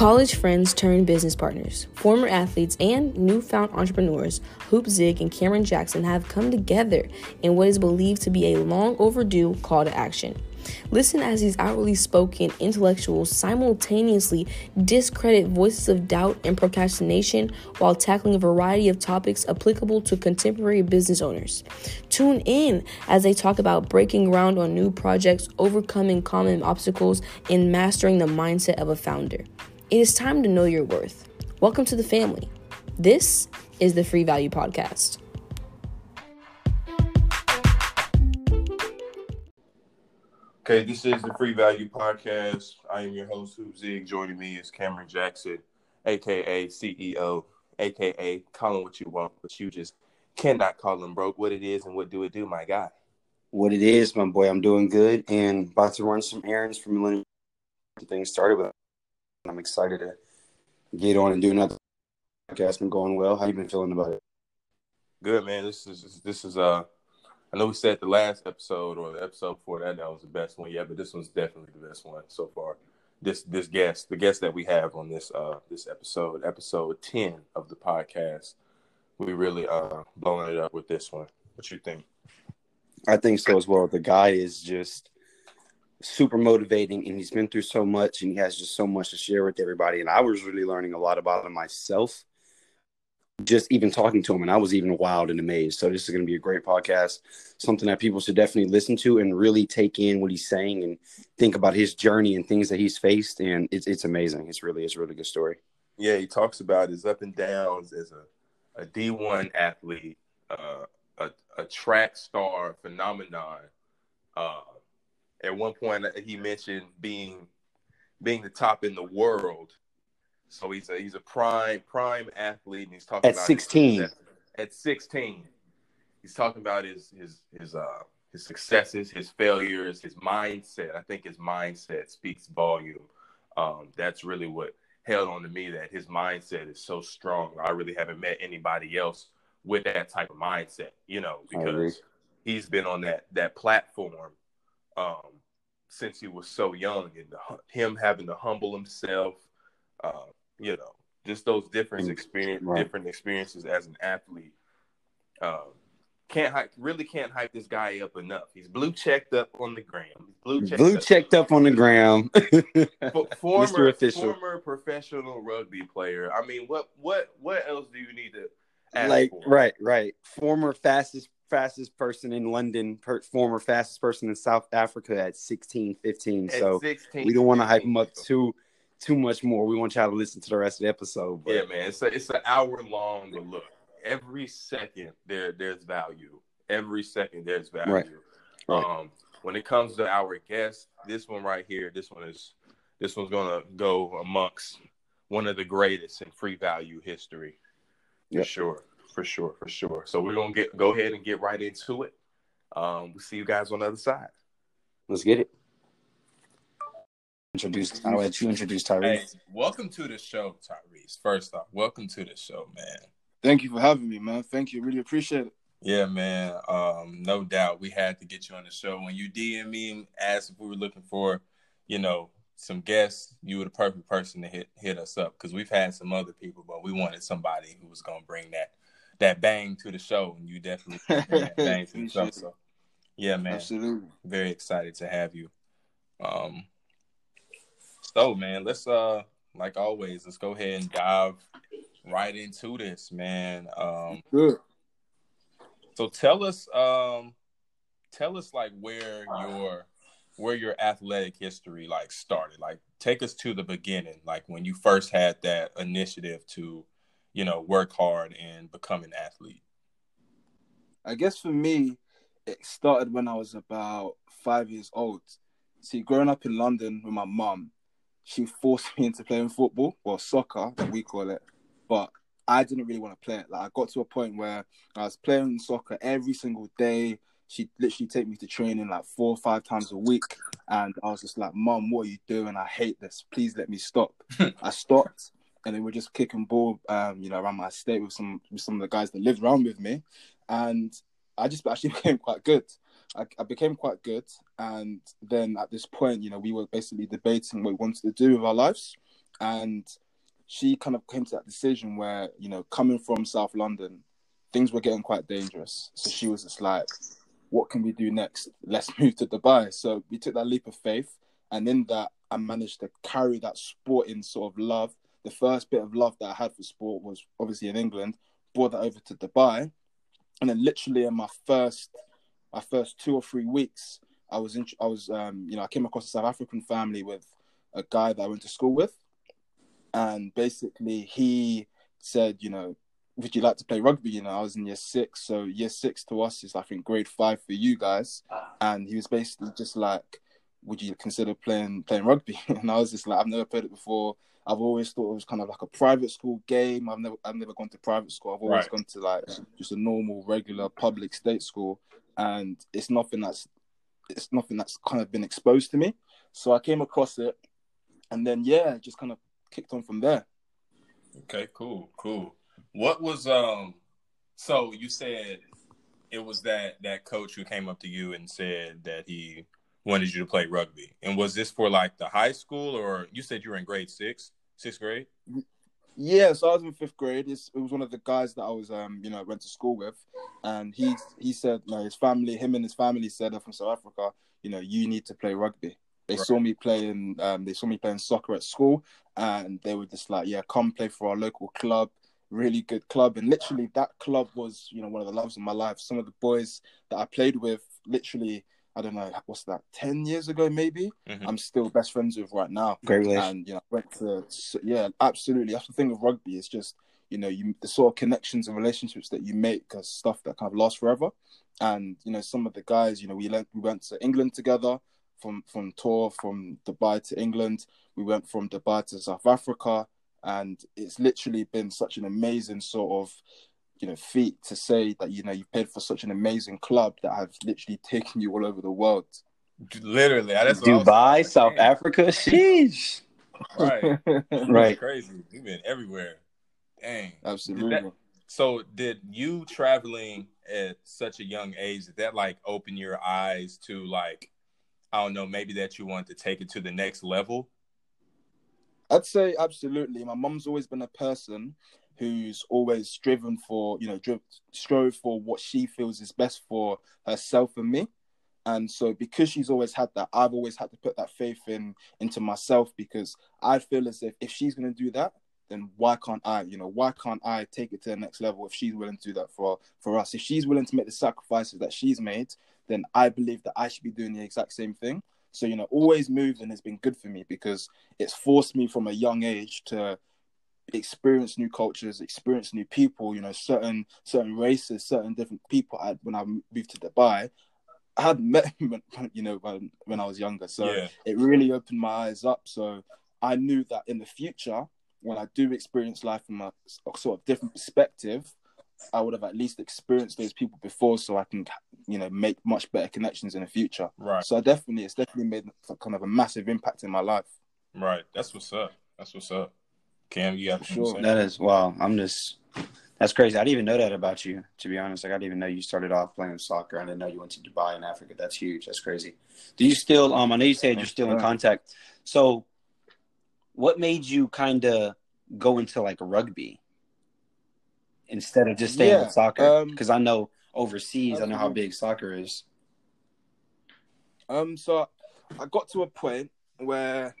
College friends turned business partners, former athletes, and newfound entrepreneurs, Hoop Zig and Cameron Jackson have come together in what is believed to be a long overdue call to action. Listen as these outwardly spoken intellectuals simultaneously discredit voices of doubt and procrastination while tackling a variety of topics applicable to contemporary business owners. Tune in as they talk about breaking ground on new projects, overcoming common obstacles, and mastering the mindset of a founder. It is time to know your worth. Welcome to the family. This is the Free Value Podcast. Okay, this is the Free Value Podcast. I am your host, Hoop Zig. Joining me is Cameron Jackson, aka CEO, aka call him what you want, but you just cannot call him broke. What it is and what do it do, my guy? What it is, my boy, I'm doing good and about to run some errands for Millennial. Things started with. I'm excited to get on and do another podcast. Been going well. How you been feeling about it? Good, man. This is this is uh I know we said the last episode or the episode before that that was the best one yet, but this one's definitely the best one so far. This this guest, the guest that we have on this uh this episode, episode ten of the podcast, we really uh blowing it up with this one. What you think? I think so as well. The guy is just super motivating and he's been through so much and he has just so much to share with everybody. And I was really learning a lot about him myself just even talking to him and I was even wild and amazed. So this is going to be a great podcast, something that people should definitely listen to and really take in what he's saying and think about his journey and things that he's faced. And it's, it's amazing. It's really, it's a really good story. Yeah. He talks about his up and downs as a, a D1 athlete, uh, a, a track star phenomenon. Uh, at one point he mentioned being, being the top in the world so he's a he's a prime prime athlete, and he's talking at about sixteen. At sixteen, he's talking about his his his uh his successes, his failures, his mindset. I think his mindset speaks volume. Um, that's really what held on to me. That his mindset is so strong. I really haven't met anybody else with that type of mindset. You know, because he's been on that that platform um, since he was so young, and the, him having to humble himself. Uh, you know, just those different experience, right. different experiences as an athlete. Um, can't hype, really can't hype this guy up enough. He's blue checked up on the gram. blue checked, blue up. checked up on the gram. former, former professional rugby player. I mean, what what what else do you need to add? like? For? Right, right. Former fastest fastest person in London, per, former fastest person in South Africa at 16, 15. At so 16, we don't want to hype him up too too much more. We want y'all to listen to the rest of the episode. But... Yeah, man, it's a, it's an hour long. But look, every second there there's value. Every second there's value. Right. Right. Um, when it comes to our guest, this one right here, this one is this one's gonna go amongst one of the greatest in free value history. For yep. sure. For sure, for sure. So we're gonna get go ahead and get right into it. Um, we'll see you guys on the other side. Let's get it introduce. I'll let you introduce Tyrese. Hey, welcome to the show, Tyrese. First off, welcome to the show, man. Thank you for having me, man. Thank you. Really appreciate it. Yeah, man. Um, no doubt we had to get you on the show. When you DM me and asked if we were looking for, you know, some guests, you were the perfect person to hit hit us up because we've had some other people, but we wanted somebody who was gonna bring that that bang to the show, and you definitely that bang to the show. So, yeah, man. Absolutely. Very excited to have you. Um, so, man, let's uh, like always, let's go ahead and dive right into this, man. Um, Good. So tell us, um, tell us like where your where your athletic history like started. Like, take us to the beginning, like when you first had that initiative to, you know, work hard and become an athlete. I guess for me, it started when I was about five years old. See, growing up in London with my mom, she forced me into playing football, or soccer, that we call it. But I didn't really want to play it. Like I got to a point where I was playing soccer every single day. She'd literally take me to training like four or five times a week. And I was just like, Mom, what are you doing? I hate this. Please let me stop. I stopped and then we're just kicking ball, um, you know, around my estate with some with some of the guys that lived around with me. And I just actually became quite good. I, I, became quite good. And then at this point, you know, we were basically debating what we wanted to do with our lives. and she kind of came to that decision where you know coming from South London, things were getting quite dangerous. So she was just like, "What can we do next? Let's move to Dubai." So we took that leap of faith, and in that, I managed to carry that sporting sort of love. The first bit of love that I had for sport was obviously in England. Brought that over to Dubai, and then literally in my first my first two or three weeks, I was in, I was um, you know I came across a South African family with a guy that I went to school with, and basically he said, you know, would you like to play rugby? You know, I was in year six, so year six to us is I think grade five for you guys, and he was basically just like, would you consider playing playing rugby? And I was just like, I've never played it before. I've always thought it was kind of like a private school game. I've never I've never gone to private school. I've always Right. gone to like just a normal, regular public state school, and it's nothing that's it's nothing that's kind of been exposed to me. So I came across it, and then yeah, just kind of kicked on from there. Okay, cool, cool. What was um? So you said it was that that coach who came up to you and said that he wanted you to play rugby, and was this for like the high school, or you said you were in grade six, sixth grade? Yeah, so I was in fifth grade. It's, it was one of the guys that I was, um, you know, went to school with, and he he said, no, his family, him and his family said, "I'm from South Africa. You know, you need to play rugby." They Right. saw me playing, um, they saw me playing soccer at school, and they were just like, "Yeah, come play for our local club." Really good club, and literally that club was, you know, one of the loves of my life. Some of the boys that I played with, literally, I don't know, what's that, ten years ago, maybe. Mhm. I'm still best friends with right now Great relation. and you know went to yeah absolutely that's the thing with rugby it's just you know you the sort of connections and relationships that you make are stuff that kind of lasts forever and you know some of the guys you know we went we went to England together from from tour from Dubai to England we went from Dubai to South Africa and it's literally been such an amazing sort of you know feat to say that you know you played for such an amazing club that have literally taken you all over the world Literally, that's I was Dubai, like, South damn. Africa. Sheesh. Right, Right. crazy. You've been everywhere. Dang. absolutely So did you traveling at such a young age did that like open your eyes to like I don't know maybe that you want to take it to the next level? I'd say absolutely. My mom's always been a person who's always driven for, you know, dri- strove for what she feels is best for herself and me. And so, because she's always had that, I've always had to put that faith in into myself because I feel as if if she's going to do that, then why can't I? You know, why can't I take it to the next level if she's willing to do that for for us? If she's willing to make the sacrifices that she's made, then I believe that I should be doing the exact same thing. So, you know, always moving has been good for me because it's forced me from a young age to experience new cultures, experience new people. You know, certain certain races, certain different people. I, when I moved to Dubai, I had met when, you know when when I was younger, so yeah. it really opened my eyes up. So I knew that in the future, when I do experience life from a, a sort of different perspective, I would have at least experienced those people before, so I can you know make much better connections in the future. Right. So I definitely, it's definitely made kind of a massive impact in my life. Right. That's what's up. That's what's up. Cam, you got For sure. sure. That is wow. I'm just that's crazy. I didn't even know that about you, to be honest. Like I didn't even know you started off playing soccer. I didn't know you went to Dubai in Africa. That's huge. That's crazy. Do you still um I know you said you're still in contact. So what made you kinda go into like rugby instead of just staying Yeah, with soccer? um, Because I know overseas, I know how big soccer is. Um, so I got to a point where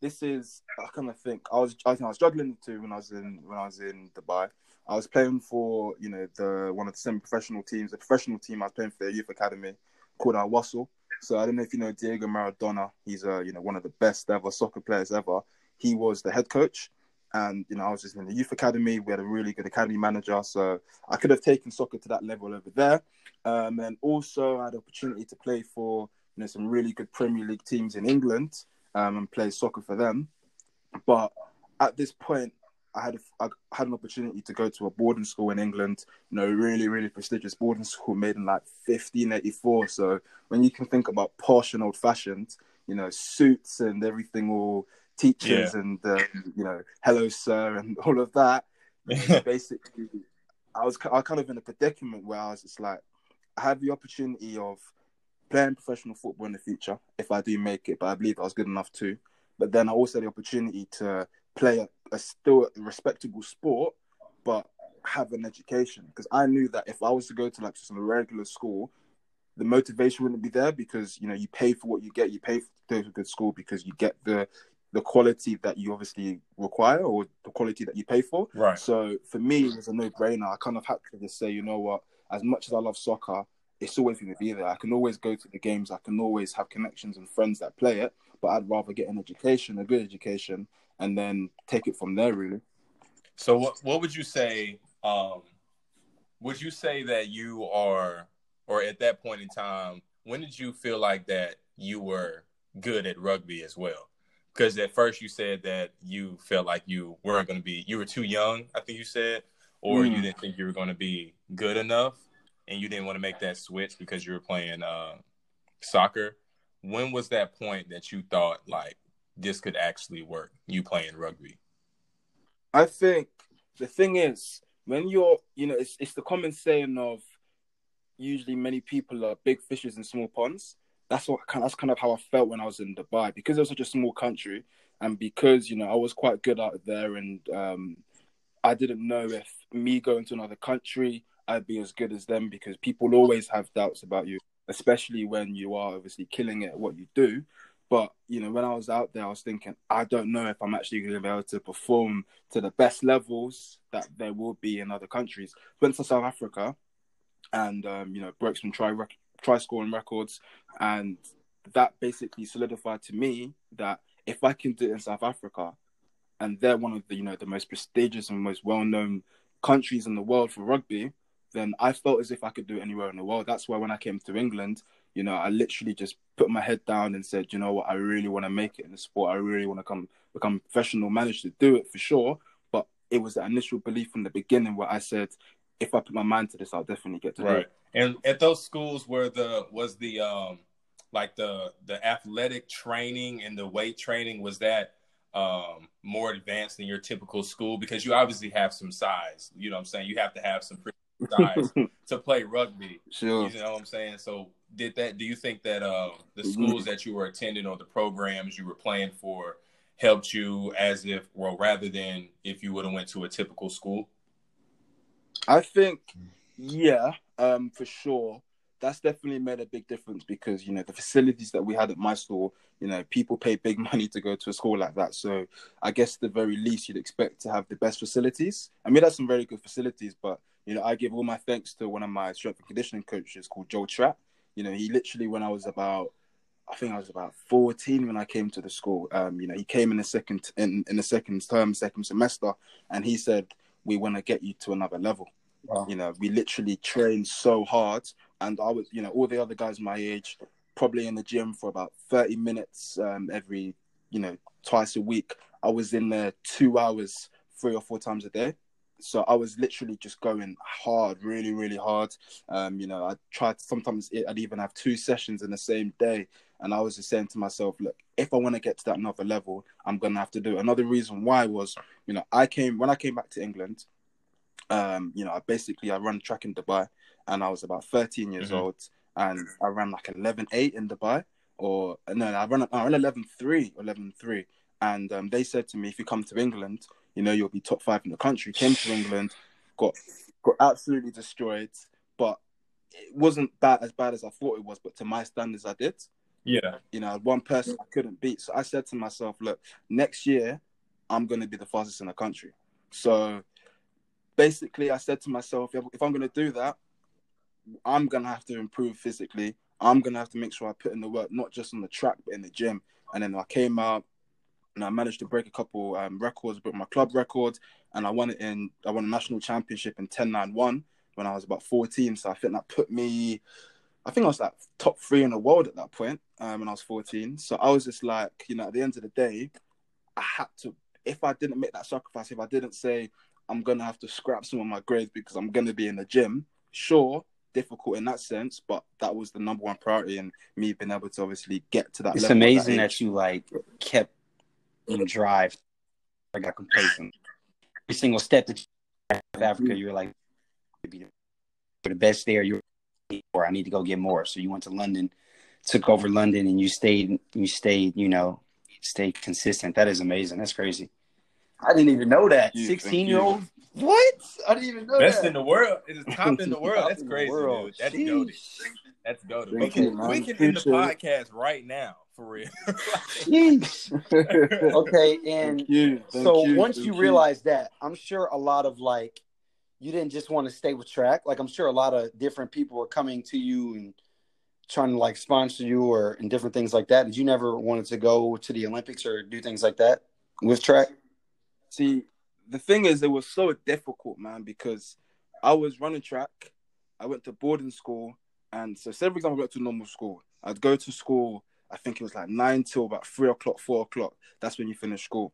this is I kind of think I was I think I was struggling to when I was in when I was in Dubai. I was playing for you know the one of the semi-professional teams, the professional team I was playing for the youth academy called Al Wasl. So I don't know if you know Diego Maradona. He's uh, you know one of the best ever soccer players ever. He was the head coach, and you know I was just in the youth academy. We had a really good academy manager, so I could have taken soccer to that level over there. Um, and also I had the opportunity to play for you know some really good Premier League teams in England um, and play soccer for them. But at this point, I had I had an opportunity to go to a boarding school in England. You know, really really prestigious boarding school made in like 1584. So when you can think about posh and old fashioned, you know, suits and everything, all teachers and uh, you know, hello sir and all of that. Basically, I was I was kind of in a predicament where I was just like, I had the opportunity of playing professional football in the future if I do make it, but I believe I was good enough to. But then I also had the opportunity to play a, a still respectable sport, but have an education. Because I knew that if I was to go to like just a regular school, the motivation wouldn't be there because you know you pay for what you get. You pay for a good school because you get the the quality that you obviously require or the quality that you pay for. Right. So for me, it was a no brainer. I kind of had to just say, you know what, as much as I love soccer, it's always going to be there. I can always go to the games. I can always have connections and friends that play it. But I'd rather get an education, a good education, and then take it from there. Really. So what what would you say? Um, would you say that you are, or at that point in time, when did you feel like that you were good at rugby as well? Because at first you said that you felt like you weren't going to be, you were too young, I think you said, or Mm. you didn't think you were going to be good enough, and you didn't want to make that switch because you were playing uh, soccer. When was that point that you thought like this could actually work? You playing rugby? I think the thing is when you're, you know, it's it's the common saying of usually many people are big fishes in small ponds. That's what. That's kind of how I felt when I was in Dubai because it was such a small country, and because you know I was quite good out there, and um, I didn't know if me going to another country I'd be as good as them because people always have doubts about you, especially when you are obviously killing it at what you do. But you know, when I was out there, I was thinking, I don't know if I'm actually going to be able to perform to the best levels that there will be in other countries. Went to South Africa, and um, you know, broke some try try scoring records, and that basically solidified to me that if I can do it in South Africa, and they're one of the you know the most prestigious and most well known countries in the world for rugby, then I felt as if I could do it anywhere in the world. That's why when I came to England, you know, I literally just put my head down and said, you know what, I really want to make it in the sport. I really want to come become professional, manage to do it for sure. But it was the initial belief from the beginning where I said, if I put my mind to this, I'll definitely get to Right. it. And at those schools where the was the um like the the athletic training and the weight training was that um more advanced than your typical school because you obviously have some size. You know what I'm saying? You have to have some pretty size to play rugby. Sure. You know what I'm saying? So did that do you think that uh the Mhm. schools that you were attending or the programs you were playing for helped you as if well rather than if you would have went to a typical school? I think, yeah, um, for sure. That's definitely made a big difference because you know the facilities that we had at my school, you know, people pay big money to go to a school like that. So I guess the very least you'd expect to have the best facilities. I mean, that's some very good facilities, but you know, I give all my thanks to one of my strength and conditioning coaches called Joe Trapp. You know, he literally when I was about I think I was about 14 when I came to the school. Um, you know, he came in the second in, in the second term, second semester, and he said, We want to get you to another level. Wow. You know, we literally trained so hard, and I was, you know, all the other guys my age, probably in the gym for about thirty minutes um, every, you know, twice a week. I was in there two hours, three or four times a day. So I was literally just going hard, really, really hard. Um, you know, I tried. Sometimes I'd even have two sessions in the same day, and I was just saying to myself, look, if I want to get to that another level, I'm gonna have to do it. Another reason why was, you know, I came when I came back to England um, you know, I basically I run track in Dubai, and I was about 13 years Mhm. old, and I ran like 11.8 in Dubai, or no, I ran I ran 11.3 or 11.3, and um, they said to me, if you come to England, you know, you'll be top five in the country. Came to England, got got absolutely destroyed, but it wasn't bad as bad as I thought it was. But to my standards, I did. Yeah. You know, one person I couldn't beat. So I said to myself, look, next year I'm going to be the fastest in the country. So basically, I said to myself, if, if I'm going to do that, I'm going to have to improve physically. I'm going to have to make sure I put in the work, not just on the track, but in the gym. And then I came out and I managed to break a couple um, records, broke my club record, and I won it in, I won a national championship in 10.91 when I was about 14. So I think that put me, I think I was like top three in the world at that point um, when I was 14. So I was just like, you know, at the end of the day, I had to, if I didn't make that sacrifice, if I didn't say, I'm going to have to scrap some of my grades because I'm going to be in the gym, sure, difficult in that sense, but that was the number one priority and me being able to obviously get to that It's amazing that, that, you like kept in drive. I got complacent. Every single step that you took to Africa, you were like, "Be the best there. You or I need to go get more. So you went to London, took over London, and you stayed. You stayed. You know, stayed consistent. That is amazing. That's crazy. I didn't even know that. you, 16 year old? What? I didn't even know Best that. in the world. It's top in the world. That's crazy, world. dude. That's Sheesh. goaded. That's goaded. We can we can end the podcast right now for real. Okay, and Thank you. Thank so you. once Thank you realize that, I'm sure a lot of like you didn't just want to stay with track. Like I'm sure a lot of different people were coming to you and trying to like sponsor you or and different things like that. Did you never wanted to go to the Olympics or do things like that with track? See, the thing is, it was so difficult, man, because I was running track. I went to boarding school, and so say for example, I went to normal school. I'd go to school. I think it was like nine till about three o'clock, four o'clock. That's when you finish school.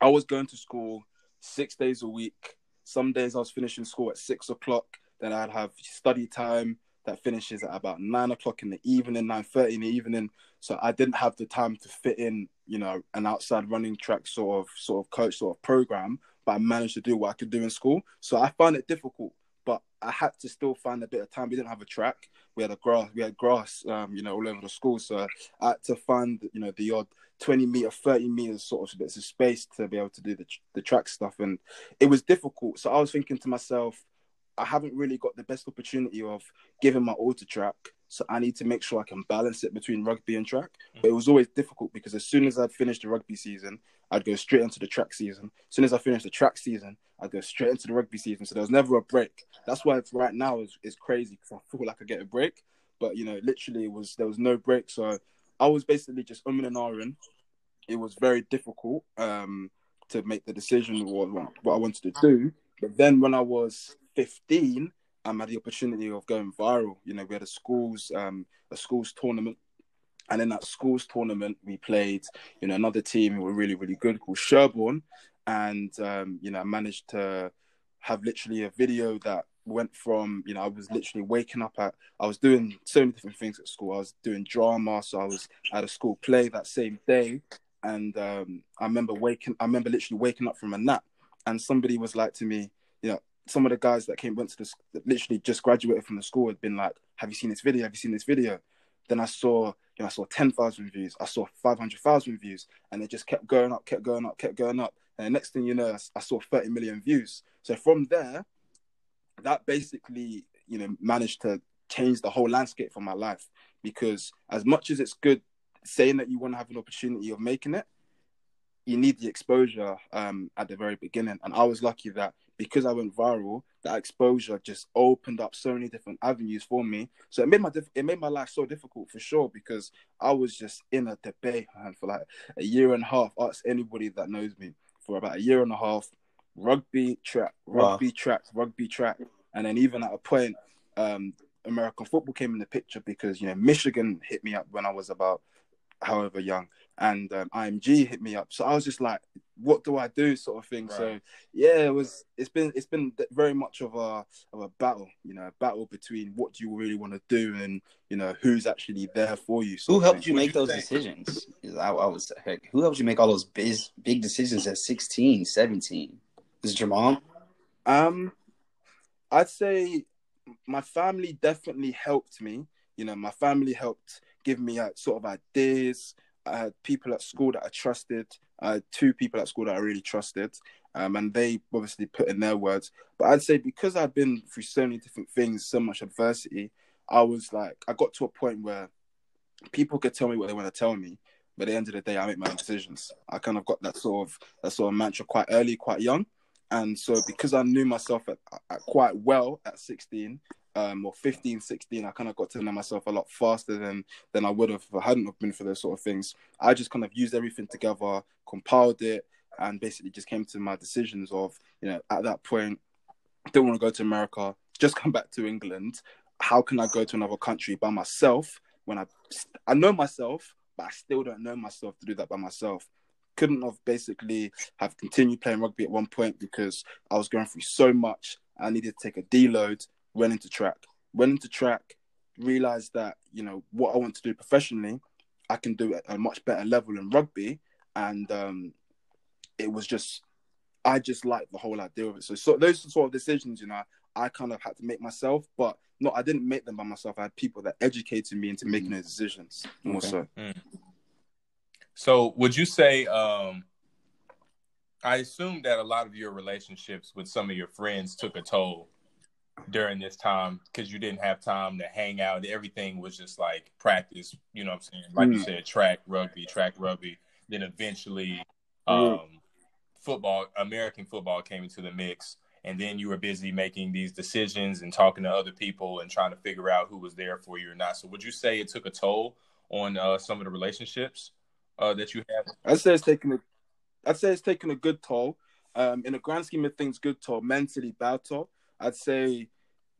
I was going to school six days a week. Some days I was finishing school at six o'clock. Then I'd have study time that finishes at about nine o'clock in the evening, nine thirty in the evening. So I didn't have the time to fit in, you know, an outside running track sort of sort of coach sort of program. But I managed to do what I could do in school. So I found it difficult, but I had to still find a bit of time. We didn't have a track. We had a grass. We had grass, um, you know, all over the school. So I had to find, you know, the odd twenty meter, thirty meters sort of bits of space to be able to do the the track stuff, and it was difficult. So I was thinking to myself, I haven't really got the best opportunity of giving my all to track. So I need to make sure I can balance it between rugby and track. But it was always difficult because as soon as I'd finished the rugby season, I'd go straight into the track season. As soon as I finished the track season, I'd go straight into the rugby season. So there was never a break. That's why it's right now is is crazy because I feel like I get a break. But you know, literally it was there was no break. So I was basically just umming and ahhing. It was very difficult um, to make the decision what, what I wanted to do. But then when I was 15, I had the opportunity of going viral. You know, we had a schools um, a schools tournament, and in that schools tournament, we played you know another team who were really really good called Sherborne, and um, you know I managed to have literally a video that went from you know I was literally waking up at I was doing so many different things at school. I was doing drama, so I was at a school play that same day, and um, I remember waking I remember literally waking up from a nap, and somebody was like to me, you know, some of the guys that came went to this literally just graduated from the school had been like, "Have you seen this video? Have you seen this video?" Then I saw, you know, I saw ten thousand views, I saw five hundred thousand views, and it just kept going up, kept going up, kept going up. And the next thing you know, I, I saw thirty million views. So from there, that basically, you know, managed to change the whole landscape for my life. Because as much as it's good saying that you want to have an opportunity of making it, you need the exposure um, at the very beginning. And I was lucky that because I went viral, that exposure just opened up so many different avenues for me. So it made my diff- it made my life so difficult for sure because I was just in a debate man, for like a year and a half. Ask anybody that knows me for about a year and a half. Rugby track, Wow. rugby track, rugby track, and then even at a point, um, American football came in the picture because you know Michigan hit me up when I was about however young, and um, IMG hit me up. So I was just like, "What do I do?" sort of thing. So yeah, it was. It's been it's been very much of a of a battle. You know, a battle between what do you really want to do and you know who's actually there for you. sort Who helped thing. you Would make you those say- decisions? I, I was heck, who helped you make all those big big decisions at 16, 17? Is it your mom? Um, I'd say my family definitely helped me. You know, my family helped give me uh, sort of ideas. I had people at school that I trusted. I had two people at school that I really trusted, um, and they obviously put in their words. But I'd say because I'd been through so many different things, so much adversity, I was like, I got to a point where people could tell me what they want to tell me, but at the end of the day, I make my own decisions. I kind of got that sort of that sort of mantra quite early, quite young. And so because I knew myself at, at quite well at 16 um, or 15, 16, I kind of got to know myself a lot faster than than I would have if I hadn't have been for those sort of things. I just kind of used everything together, compiled it, and basically just came to my decisions of, you know, at that point, don't want to go to America, just come back to England. How can I go to another country by myself when I I know myself, but I still don't know myself to do that by myself? Couldn't have basically have continued playing rugby at one point because I was going through so much. I needed to take a deload. Went into track. Went into track. Realized that you know what I want to do professionally, I can do at a much better level in rugby, and um, it was just I just liked the whole idea of it. So, so those sort of decisions, you know, I kind of had to make myself, but no, I didn't make them by myself. I had people that educated me into making those decisions. More Okay. so, So would you say um I assume that a lot of your relationships with some of your friends took a toll during this time because you didn't have time to hang out. Everything was just like practice, you know what I'm saying? Like mm. you said, track, rugby, track, rugby. Then eventually, um, football, American football came into the mix. And then you were busy making these decisions and talking to other people and trying to figure out who was there for you or not. So, would you say it took a toll on uh, some of the relationships uh, that you have? I'd say it's taken a, I'd say it's taken a good toll. Um, in the grand scheme of things, good toll, mentally bad toll. I'd say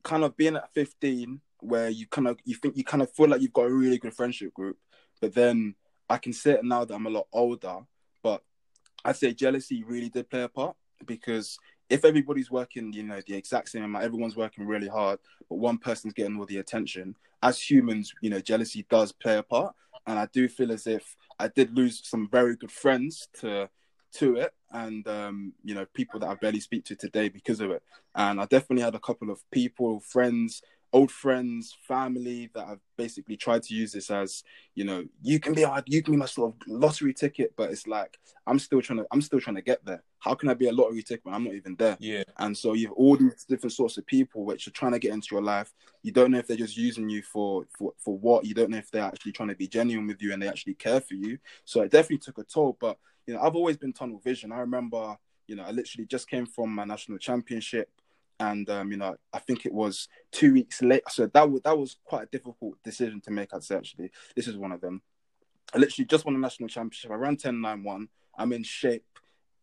kind of being at 15 where you kind of you think you kind of feel like you've got a really good friendship group, but then I can say it now that I'm a lot older, but I'd say jealousy really did play a part because if everybody's working, you know, the exact same amount, everyone's working really hard, but one person's getting all the attention. As humans, you know, jealousy does play a part, and I do feel as if I did lose some very good friends to to it and um, you know people that I barely speak to today because of it. And I definitely had a couple of people, friends, old friends, family that I've basically tried to use this as you know you can be you can be my sort of lottery ticket, but it's like I'm still trying to I'm still trying to get there. How can I be a lottery ticket when I'm not even there? Yeah. And so you have all these different sorts of people which are trying to get into your life. You don't know if they're just using you for for for what. You don't know if they're actually trying to be genuine with you and they actually care for you. So it definitely took a toll, but you know, I've always been tunnel vision. I remember, you know, I literally just came from my national championship, and um, you know, I think it was two weeks late. So that was that was quite a difficult decision to make. I'd say actually, this is one of them. I literally just won the national championship. I ran 10.91. I'm in shape.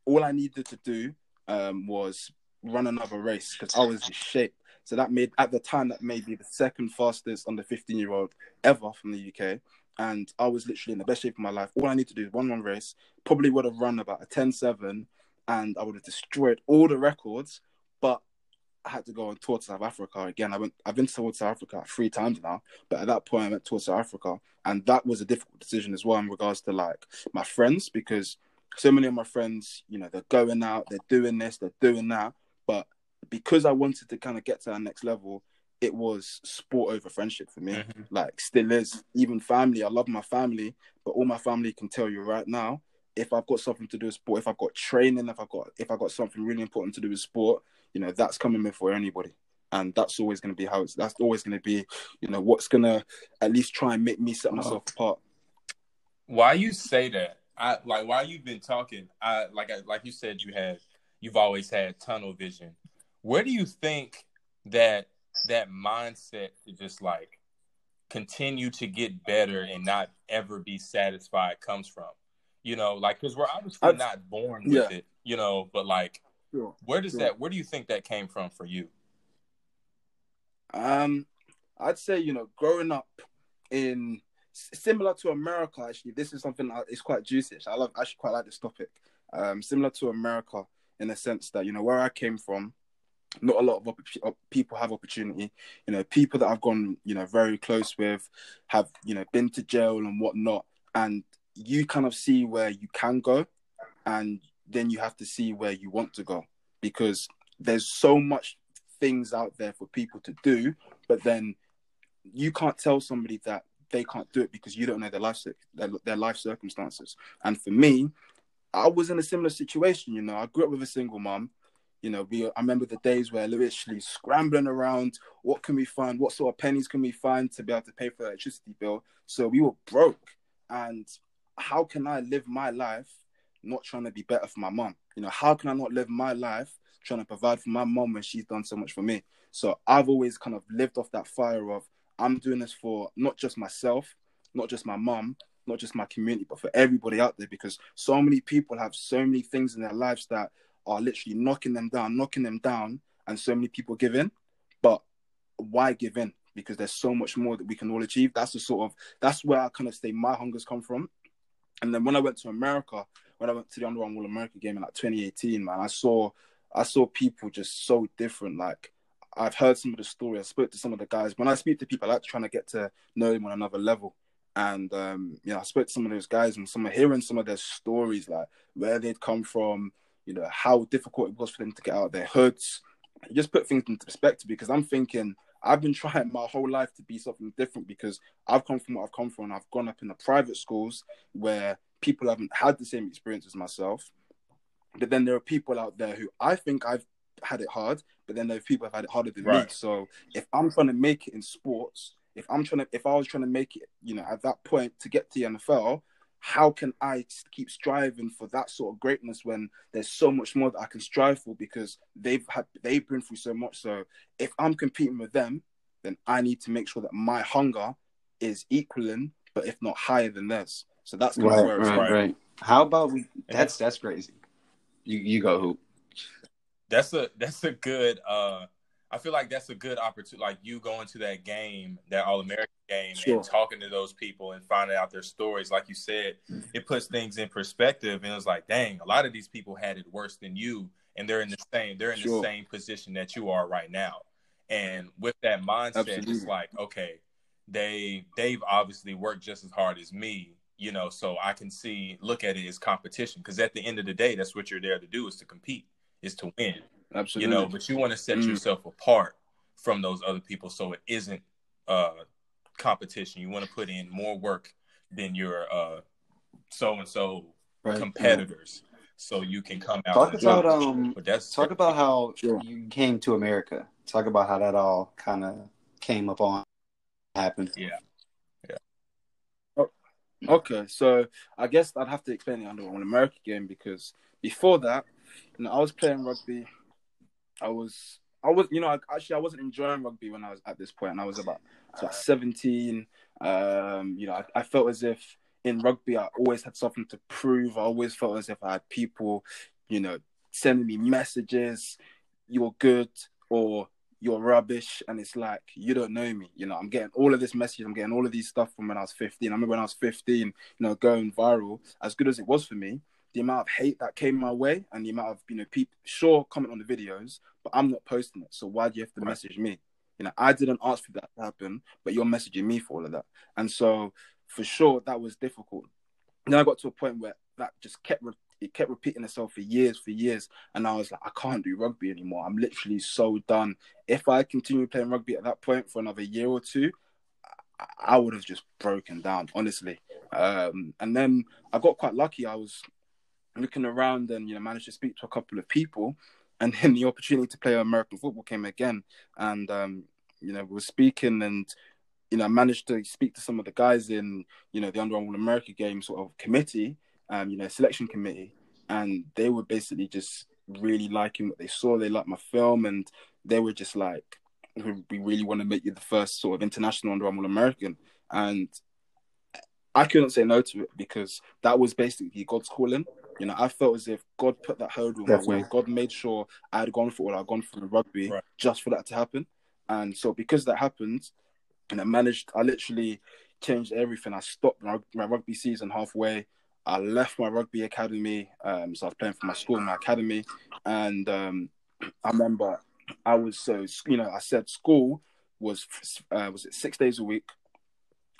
All I needed to do um, was run another race because I was in shape. So that made at the time that made me the second fastest under 15 year old ever from the UK and I was literally in the best shape of my life. All I need to do is one one race. Probably would have run about a 10-7 and I would have destroyed all the records. But I had to go on tour to South Africa again. I went. I've been to South Africa three times now, but at that point I went to South Africa, and that was a difficult decision as well in regards to like my friends because so many of my friends, you know, they're going out, they're doing this, they're doing that, but because I wanted to kind of get to that next level, it was sport over friendship for me. Mm-hmm. Like still is. Even family. I love my family, but all my family can tell you right now, if I've got something to do with sport, if I've got training, if I've got if I've got something really important to do with sport, you know, that's coming before anybody. And that's always gonna be how it's that's always gonna be, you know, what's gonna at least try and make me set myself oh. apart. Why you say that? I like while you've been talking, I like I, like you said you had you've always had tunnel vision. Where do you think that that mindset to just like continue to get better and not ever be satisfied comes from. You know, like because we're obviously I, not born with yeah. it, you know, but like sure, where does sure. that where do you think that came from for you? Um I'd say, you know, growing up in similar to America, actually, this is something that is quite juicy. I love actually quite like this topic. Um, similar to America in the sense that, you know, where I came from, not a lot of opp- uh, people have opportunity. You know, people that I've gone, you know, very close with have, you know, been to jail and whatnot. And you kind of see where you can go, and then you have to see where you want to go because there's so much things out there for people to do, but then you can't tell somebody that they can't do it because you don't know their life their, their life circumstances. And for me, I was in a similar situation. You know, I grew up with a single mom you know, we I remember the days where literally scrambling around, what can we find? What sort of pennies can we find to be able to pay for the electricity bill? So we were broke. And how can I live my life not trying to be better for my mom? You know, how can I not live my life trying to provide for my mom when she's done so much for me? So I've always kind of lived off that fire of I'm doing this for not just myself, not just my mom, not just my community, but for everybody out there because so many people have so many things in their lives that are literally knocking them down, knocking them down, and so many people give in. But why give in? Because there's so much more that we can all achieve. That's the sort of that's where I kind of say my hungers come from. And then when I went to America, when I went to the Under Armour All America game in like 2018, man, I saw I saw people just so different. Like I've heard some of the stories. I spoke to some of the guys. When I speak to people, I like trying to get to know them on another level. And um, you know, I spoke to some of those guys and some of hearing some of their stories, like where they'd come from, you know, how difficult it was for them to get out of their hoods. Just put things into perspective because I'm thinking I've been trying my whole life to be something different because I've come from what I've come from. I've gone up in the private schools where people haven't had the same experience as myself. But then there are people out there who I think I've had it hard, but then there are people who've had it harder than me. So if I'm trying to make it in sports, if I'm trying to, if I was trying to make it, you know, at that point to get to the NFL, how can I keep striving for that sort of greatness when there's so much more that I can strive for because they've had they've been through so much. So if I'm competing with them, then I need to make sure that my hunger is equaling, but if not higher than theirs. So that's kind of Right, where it's right, at. right. How about we? That's that's crazy. You you go hoop. that's a that's a good uh I feel like that's a good opportunity like you going to that game, that all American game Sure. and talking to those people and finding out their stories. Like you said, it puts things in perspective and it's like, dang, a lot of these people had it worse than you and they're in the same they're in Sure. the same position that you are right now. And with that mindset, it's like, okay, they they've obviously worked just as hard as me, you know, so I can see look at it as competition. Because at the end of the day, that's what you're there to do is to compete, is to win Absolutely. you know but you want to set Mm. yourself apart from those other people so it isn't uh competition you want to put in more work than your uh so and so Right. competitors so you can come out Talk about top. um. but that's Talk about how Sure. you came to America. Talk about how that all kind of came up on happened. Yeah. Yeah. Okay, so I guess I'd have to explain it Under Armour America game because before that, you know, I was playing rugby. I was, I was, you know, I, actually I wasn't enjoying rugby when I was at this point, and I was about, about seventeen. Um, you know, I, I felt as if in rugby I always had something to prove. I always felt as if I had people, you know, sending me messages, "You're good" or "You're rubbish," and it's like you don't know me. You know, I'm getting all of this message. I'm getting all of these stuff from when I was 15. I remember when I was 15 you know, going viral, as good as it was for me, the amount of hate that came my way and the amount of, you know, people sure comment on the videos, but I'm not posting it. So why do you have to Right. message me? You know, I didn't ask for that to happen, but you're messaging me for all of that. And so for sure that was difficult. Then I got to a point where that just kept re- it kept repeating itself for years, for years, and I was like, I can't do rugby anymore. I'm literally so done. If I continue playing rugby at that point for another year or two, I, I would have just broken down, honestly. Um, and then I got quite lucky. I was looking around and you know managed to speak to a couple of people, and then the opportunity to play American football came again. And um, you know we were speaking, and you know managed to speak to some of the guys in you know the Under Armour America game sort of committee, um, you know selection committee, and they were basically just really liking what they saw. They liked my film, and they were just like, "We we really want to make you the first sort of international Under Armour American," and I couldn't say no to it because that was basically God's calling. You know, I felt as if God put that hurdle my way. God made sure I had gone for what I'd gone for in rugby Right. just for that to happen. And so because that happened, and I managed, I literally changed everything. I stopped my, my rugby season halfway. I left my rugby academy. Um, so I was playing for my school, my academy. And um, I remember I was so, you know, I said school was, uh, was it six days a week?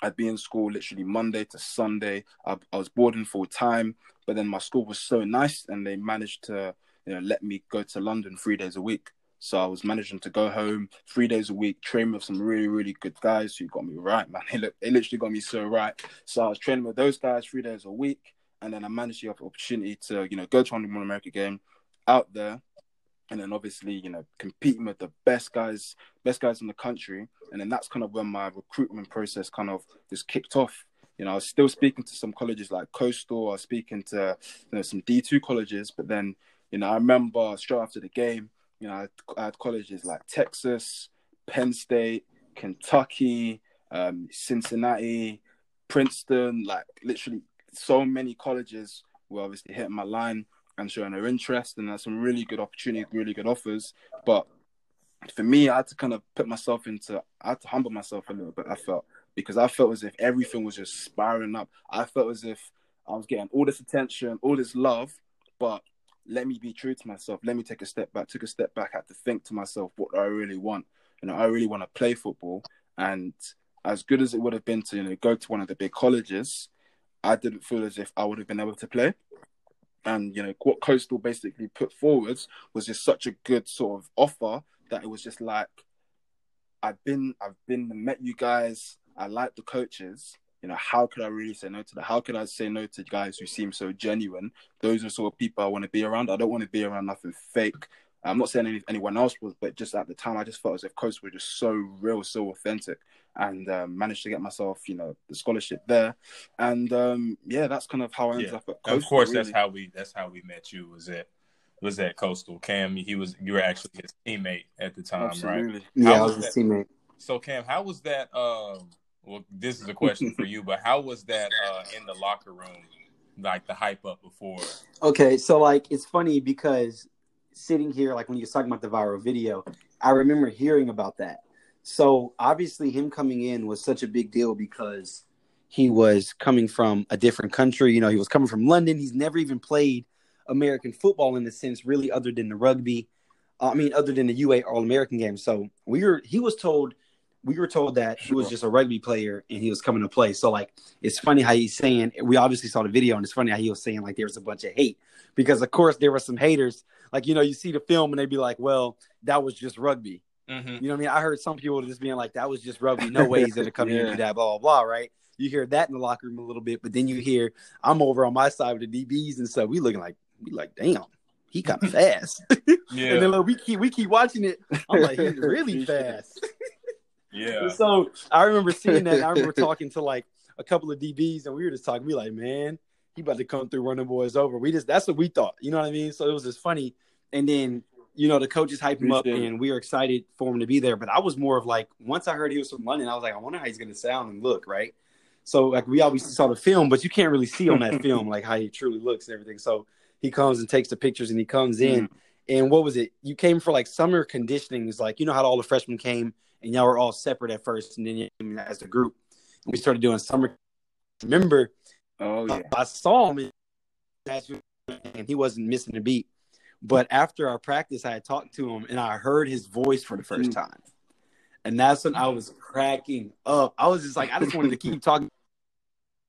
I'd be in school literally Monday to Sunday. I, I was boarding full time, but then my school was so nice and they managed to, you know, let me go to London three days a week. So I was managing to go home three days a week, train with some really, really good guys who got me right, man. They, look, they literally got me so right. So I was training with those guys three days a week, and then I managed to have the opportunity to, you know, go to Under America game out there, and then obviously, you know, competing with the best guys, best guys in the country, and then that's kind of when my recruitment process kind of just kicked off. You know, I was still speaking to some colleges like Coastal. I was speaking to you know some D two colleges, but then you know I remember straight after the game, you know, I had colleges like Texas, Penn State, Kentucky, um, Cincinnati, Princeton, like literally so many colleges were obviously hitting my line and showing their interest, and there's some really good opportunities, really good offers. But for me, I had to kind of put myself into, I had to humble myself a little bit. I felt because I felt as if everything was just spiraling up. I felt as if I was getting all this attention, all this love, but let me be true to myself. Let me take a step back. Took a step back. I had to think to myself, what do I really want? You know, I really want to play football. And as good as it would have been to you know go to one of the big colleges, I didn't feel as if I would have been able to play. And you know what Coastal basically put forwards was just such a good sort of offer that it was just like I've been I've been met you guys. I like the coaches, you know, how could I really say no to that? How could I say no to guys who seem so genuine? Those are sort of people I want to be around. I don't want to be around nothing fake. I'm not saying any, anyone else was, but just at the time, I just felt as if coaches were just so real, so authentic, and um, managed to get myself, you know, the scholarship there. And um, yeah, that's kind of how I ended Yeah. up at Coastal. of course, really. that's how we that's how we met you. Was at was at Coastal Cam? He was you were actually his teammate at the time, right? Yeah, How I was was his teammate. So Cam, how was that? Um, well, this is a question for you, but how was that uh, in the locker room? Like the hype up before. Okay, so like it's funny because sitting here, like when you was talking about the viral video, I remember hearing about that. So obviously, him coming in was such a big deal because he was coming from a different country. You know, he was coming from London. He's never even played American football in the sense, really, other than the rugby. Uh, I mean, other than the UA All American game. So we were. He was told. We were told that he was just a rugby player and he was coming to play. So like, it's funny how he's saying. We obviously saw the video, and it's funny how he was saying like there was a bunch of hate because of course there were some haters. Like you know, you see the film and they'd be like, "Well, that was just rugby." Mm-hmm. You know what I mean? I heard some people just being like, "That was just rugby. No way he's gonna come here and do that." Blah blah blah. Right? You hear that in the locker room a little bit, but then you hear I'm over on my side with the DBs and stuff. We looking like we like, damn, he kind of fast. Yeah, and then like, we keep we keep watching it. I'm like, he's really fast. yeah. So I remember seeing that. and I remember talking to like a couple of DBs, and we were just talking. We like, man, he about to come through, running boys over. We just that's what we thought. You know what I mean? So it was just funny. And then you know the coaches hype him up, and we were excited for him to be there. But I was more of like, once I heard he was from London, I was like, I wonder how he's going to sound and look, right? So like we obviously saw the film, but you can't really see on that film like how he truly looks and everything. So he comes and takes the pictures, and he comes in. Mm-hmm. And what was it? You came for like summer conditioning. It's like you know how all the freshmen came and y'all were all separate at first, and then you as a group. We started doing summer. Remember, Oh yeah. I saw him, and he wasn't missing a beat. But after our practice, I had talked to him, and I heard his voice for the first Mm. time, and that's when I was cracking up. I was just like, I just wanted to keep talking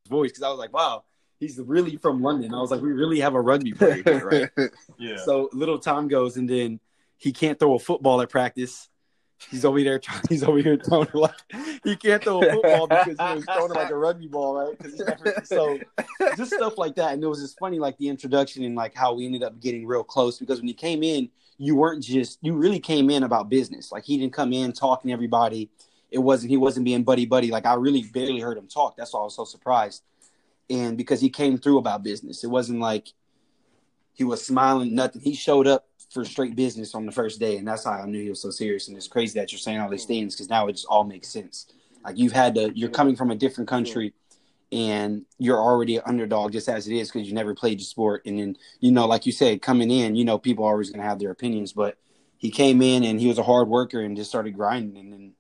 his voice because I was like, wow, he's really from London. I was like, we really have a rugby player here, right? Yeah. So little time goes, and then he can't throw a football at practice. He's over there trying. He's over here throwing like he can't throw a football because he's throwing like a rugby ball, right? never, so just stuff like that. And it was just funny, like the introduction and like how we ended up getting real close because when he came in, you weren't just you really came in about business. Like he didn't come in talking to everybody. It wasn't he wasn't being buddy buddy. Like I really barely heard him talk. That's why I was so surprised. And because he came through about business, it wasn't like he was smiling, nothing. He showed up for straight business on the first day, and that's how I knew he was so serious. And it's crazy that you're saying all these things because now it just all makes sense. Like you've had to, you're coming from a different country, and you're already an underdog just as it is because you never played the sport. And then you know, like you said, coming in, you know, people are always going to have their opinions, but he came in and he was a hard worker and just started grinding and then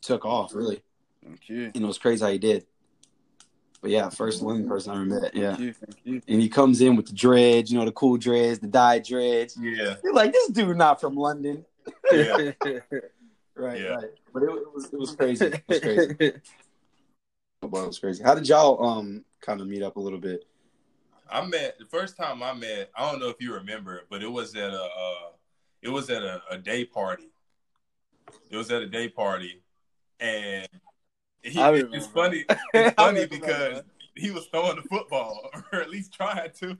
took off really. Thank you. And it was crazy how he did. But yeah, first one person I ever met. Yeah. Thank you. Thank you. And he comes in with the dreads, you know, the cool dreads, the dyed dreads. yeah. You're like, this dude not from London. Yeah. Right, Yeah. right. But it, it was it was crazy. It was crazy. Football was crazy. How did y'all um kind of meet up a little bit? I met the first time I met. I don't know if you remember, but it was at a uh, it was at a, a day party. It was at a day party, and he, it's funny. It's funny because he was throwing the football, or at least trying to.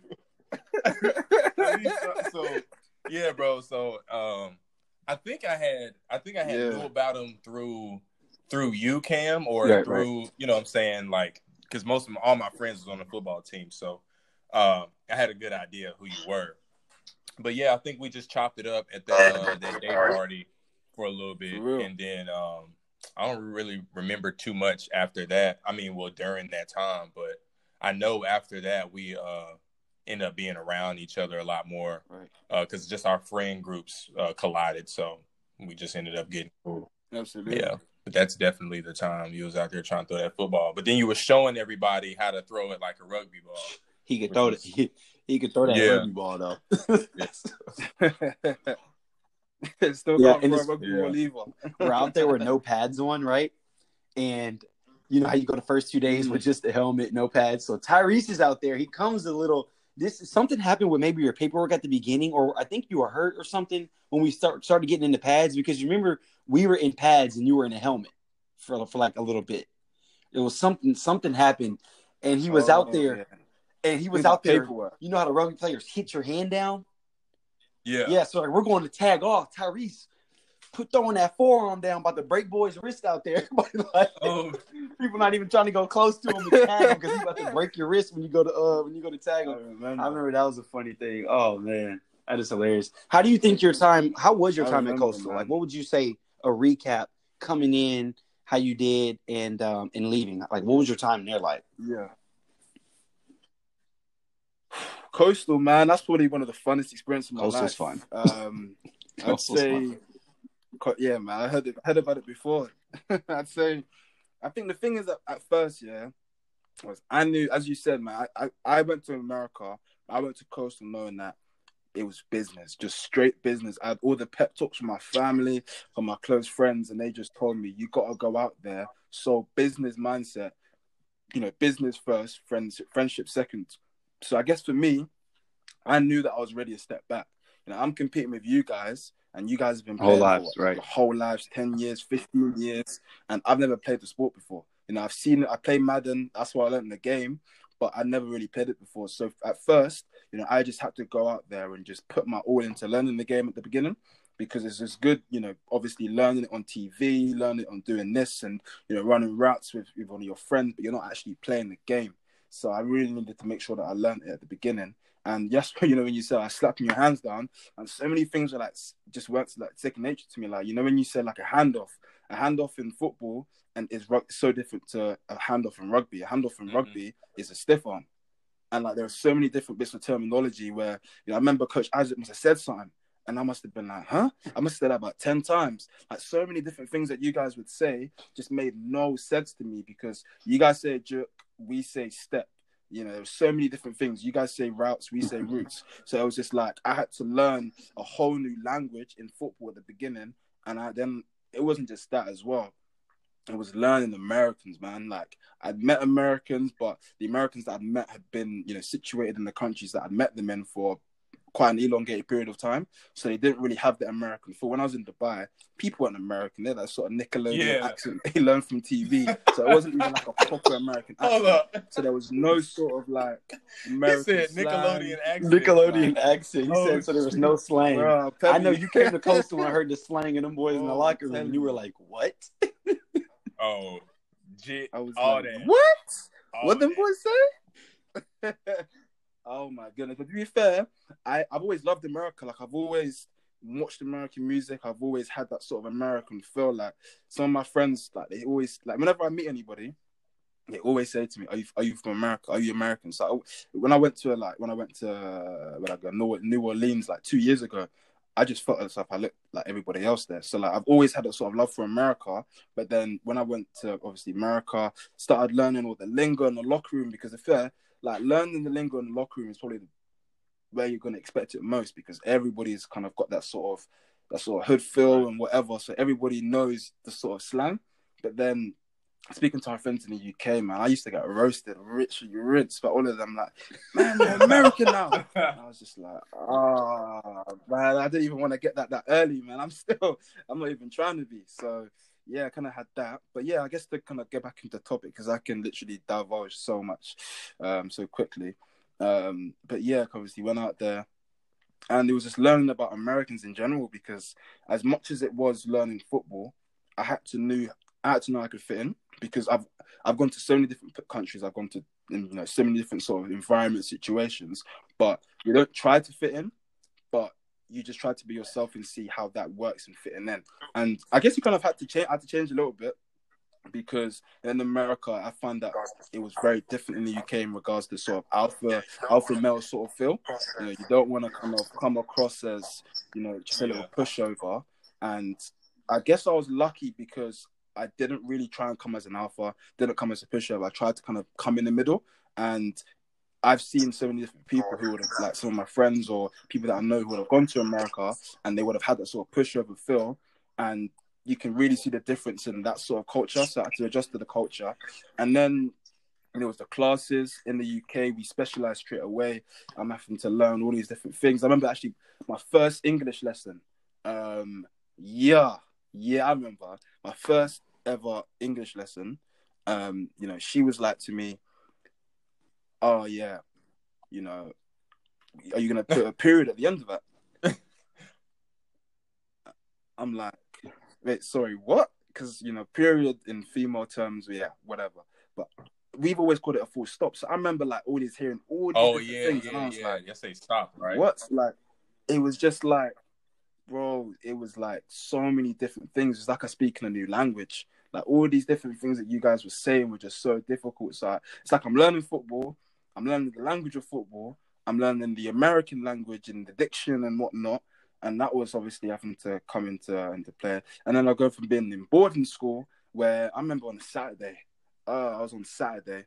Least so yeah, bro. So um, I think I had I think I had Yeah. knew about him through through you, Cam, or Right, through you know what I'm saying like because most of my, all my friends was on the football team, so um, I had a good idea who you were. But yeah, I think we just chopped it up at the uh, that day party for a little bit, and then um, I don't really remember too much after that. I mean, well, during that time, but I know after that we uh end up being around each other a lot more Right. because just our friend groups uh, collided, so we just ended up getting cool. Absolutely. Yeah, but that's definitely the time you was out there trying to throw that football. But then you were showing everybody how to throw it like a rugby ball. He could throw it. He, he could throw that Yeah. rugby ball though. Still Yeah, can't and throw rugby Yeah. We're out there with no pads on, right? And you know how you go the first two days with just a helmet, no pads. So Tyrese is out there. He comes a little. This is something happened with maybe your paperwork at the beginning, or I think you were hurt or something when we start started getting into pads because you remember we were in pads and you were in a helmet for for like a little bit. It was something something happened, and he was Oh, out there, yeah. and he was Things out like there. paperwork. You know how the rugby players hit your hand down? Yeah. Yeah, so like, we're going to tag off. Tyrese put throwing that forearm down, about to break boy's wrist out there. Like, Oh, people not even trying to go close to him to tag him because he's about to break your wrist when you go to uh when you go to tag I him. remember. I remember that was a funny thing. Oh man, that is hilarious. How do you think your time? How was your I time at remember, Coastal? man. Like, what would you say a recap coming in, how you did, and um and leaving? Like, what was your time there like? Yeah. Coastal, man, that's probably one of the funnest experiences of my Coastal's life. fun. Um, I'd say, co- yeah, man, I heard it, heard about it before. I'd say, I think the thing is that at first, yeah, was I knew, as you said, man, I, I, I went to America, I went to Coastal knowing that it was business, just straight business. I had all the pep talks from my family, from my close friends, and they just told me, you got to go out there. So, business mindset, you know, business first, friends, friendship second. So, I guess for me, I knew that I was ready to step back. You know, I'm competing with you guys, and you guys have been Whole lives, for right. whole lives, ten years, fifteen years, and I've never played the sport before. You know, I've seen it. I play Madden. That's why I learned the game, but I never really played it before. So at first, you know, I just had to go out there and just put my all into learning the game at the beginning because it's just good, you know, obviously learning it on TV, learning it on doing this and, you know, running routes with, with one of your friends, but you're not actually playing the game. So I really needed to make sure that I learned it at the beginning. And yes, you know, when you said I slapping your hands down, and so many things were like just weren't like second nature to me. Like, you know, when you said like a handoff, a handoff in football and is so different to a handoff in rugby. A handoff in Mhm. rugby is a stiff arm. And like there are so many different bits of terminology where you know I remember Coach Isaac must have said something, and I must have been like, huh? I must have said that about ten times. Like so many different things that you guys would say just made no sense to me because you guys say jerk, we say step. You know, there's so many different things. You guys say routes, we say routes. So it was just like I had to learn a whole new language in football at the beginning, and I then it wasn't just that as well. It was learning Americans, man. Like I'd met Americans, but the Americans that I'd met had been, you know, situated in the countries that I'd met them in for quite an elongated period of time. So they didn't really have the American. For when I was in Dubai, people weren't American. They're that sort of Nickelodeon Yeah. accent they learned from TV. So it wasn't even like a proper American accent. hold up. So there was no sort of like He American said slang. Nickelodeon accent. Nickelodeon Like, accent. He Oh, said so there was no slang. Bruh, I know you came to Coastal and I heard the slang of them boys in the Oh, locker room, and you were like, "What?" oh, jit, I was all like, that. what? all what them that. boys say? Oh my goodness! But to be fair, I I've always loved America. Like I've always watched American music. I've always had that sort of American feel. Like some of my friends, like they always like whenever I meet anybody, they always say to me, "Are you are you from America? Are you American?" So I, when I went to like when I went to uh, New Orleans like two years ago. I just felt as if I looked like everybody else there. So like I've always had a sort of love for America. But then when I went to obviously America, started learning all the lingo in the locker room because if fair, like learning the lingo in the locker room is probably where you're gonna expect it most because everybody's kind of got that sort of that sort of hood feel and whatever. So everybody knows the sort of slang. But then speaking to our friends in the UK, man, I used to get roasted, rich, rinsed, but all of them like, man, you're American now. I was just like, oh man, I didn't even want to get that that early, man. I'm still, I'm not even trying to be. So yeah, I kind of had that. But yeah, I guess to kind of get back into the topic because I can literally divulge so much um, so quickly. Um, but yeah, obviously went out there and it was just learning about Americans in general because as much as it was learning football, I had to knew I had to know I could fit in because I've I've gone to so many different countries. I've gone to you know so many different sort of environment situations, but you don't try to fit in, but you just try to be yourself and see how that works and fitting in. And I guess you kind of had to change. I had to change a little bit because in America, I found that it was very different in the UK in regards to sort of alpha alpha male sort of feel. You know, you don't want to kind of come across as you know just a little pushover. And I guess I was lucky because I didn't really try and come as an alpha, didn't come as a pushover. I tried to kind of come in the middle, and I've seen so many different people who would have, like some of my friends or people that I know who would have gone to America and they would have had that sort of pushover feel, and you can really see the difference in that sort of culture. So I had to adjust to the culture, and then there was the classes in the UK. We specialized straight away. I'm having to learn all these different things. I remember actually my first English lesson. Um, yeah, yeah, I remember my first ever English lesson. um, you know, she was like to me, "Oh yeah, you know, are you gonna put a period at the end of that?" I'm like, wait, sorry, what? Because you know, period in female terms, yeah, whatever. But we've always called it a full stop. So I remember like always hearing all these Oh yeah, things, yeah, and I was yeah. like, Just say stop, right? what? Like, it was just like, bro, it was like so many different things. It's like I speak in a new language. Like all these different things that you guys were saying were just so difficult. So I, it's like I'm learning football. I'm learning the language of football. I'm learning the American language and the diction and whatnot. And that was obviously having to come into into play. And then I go from being in boarding school where I remember on a Saturday, uh, I was on Saturday,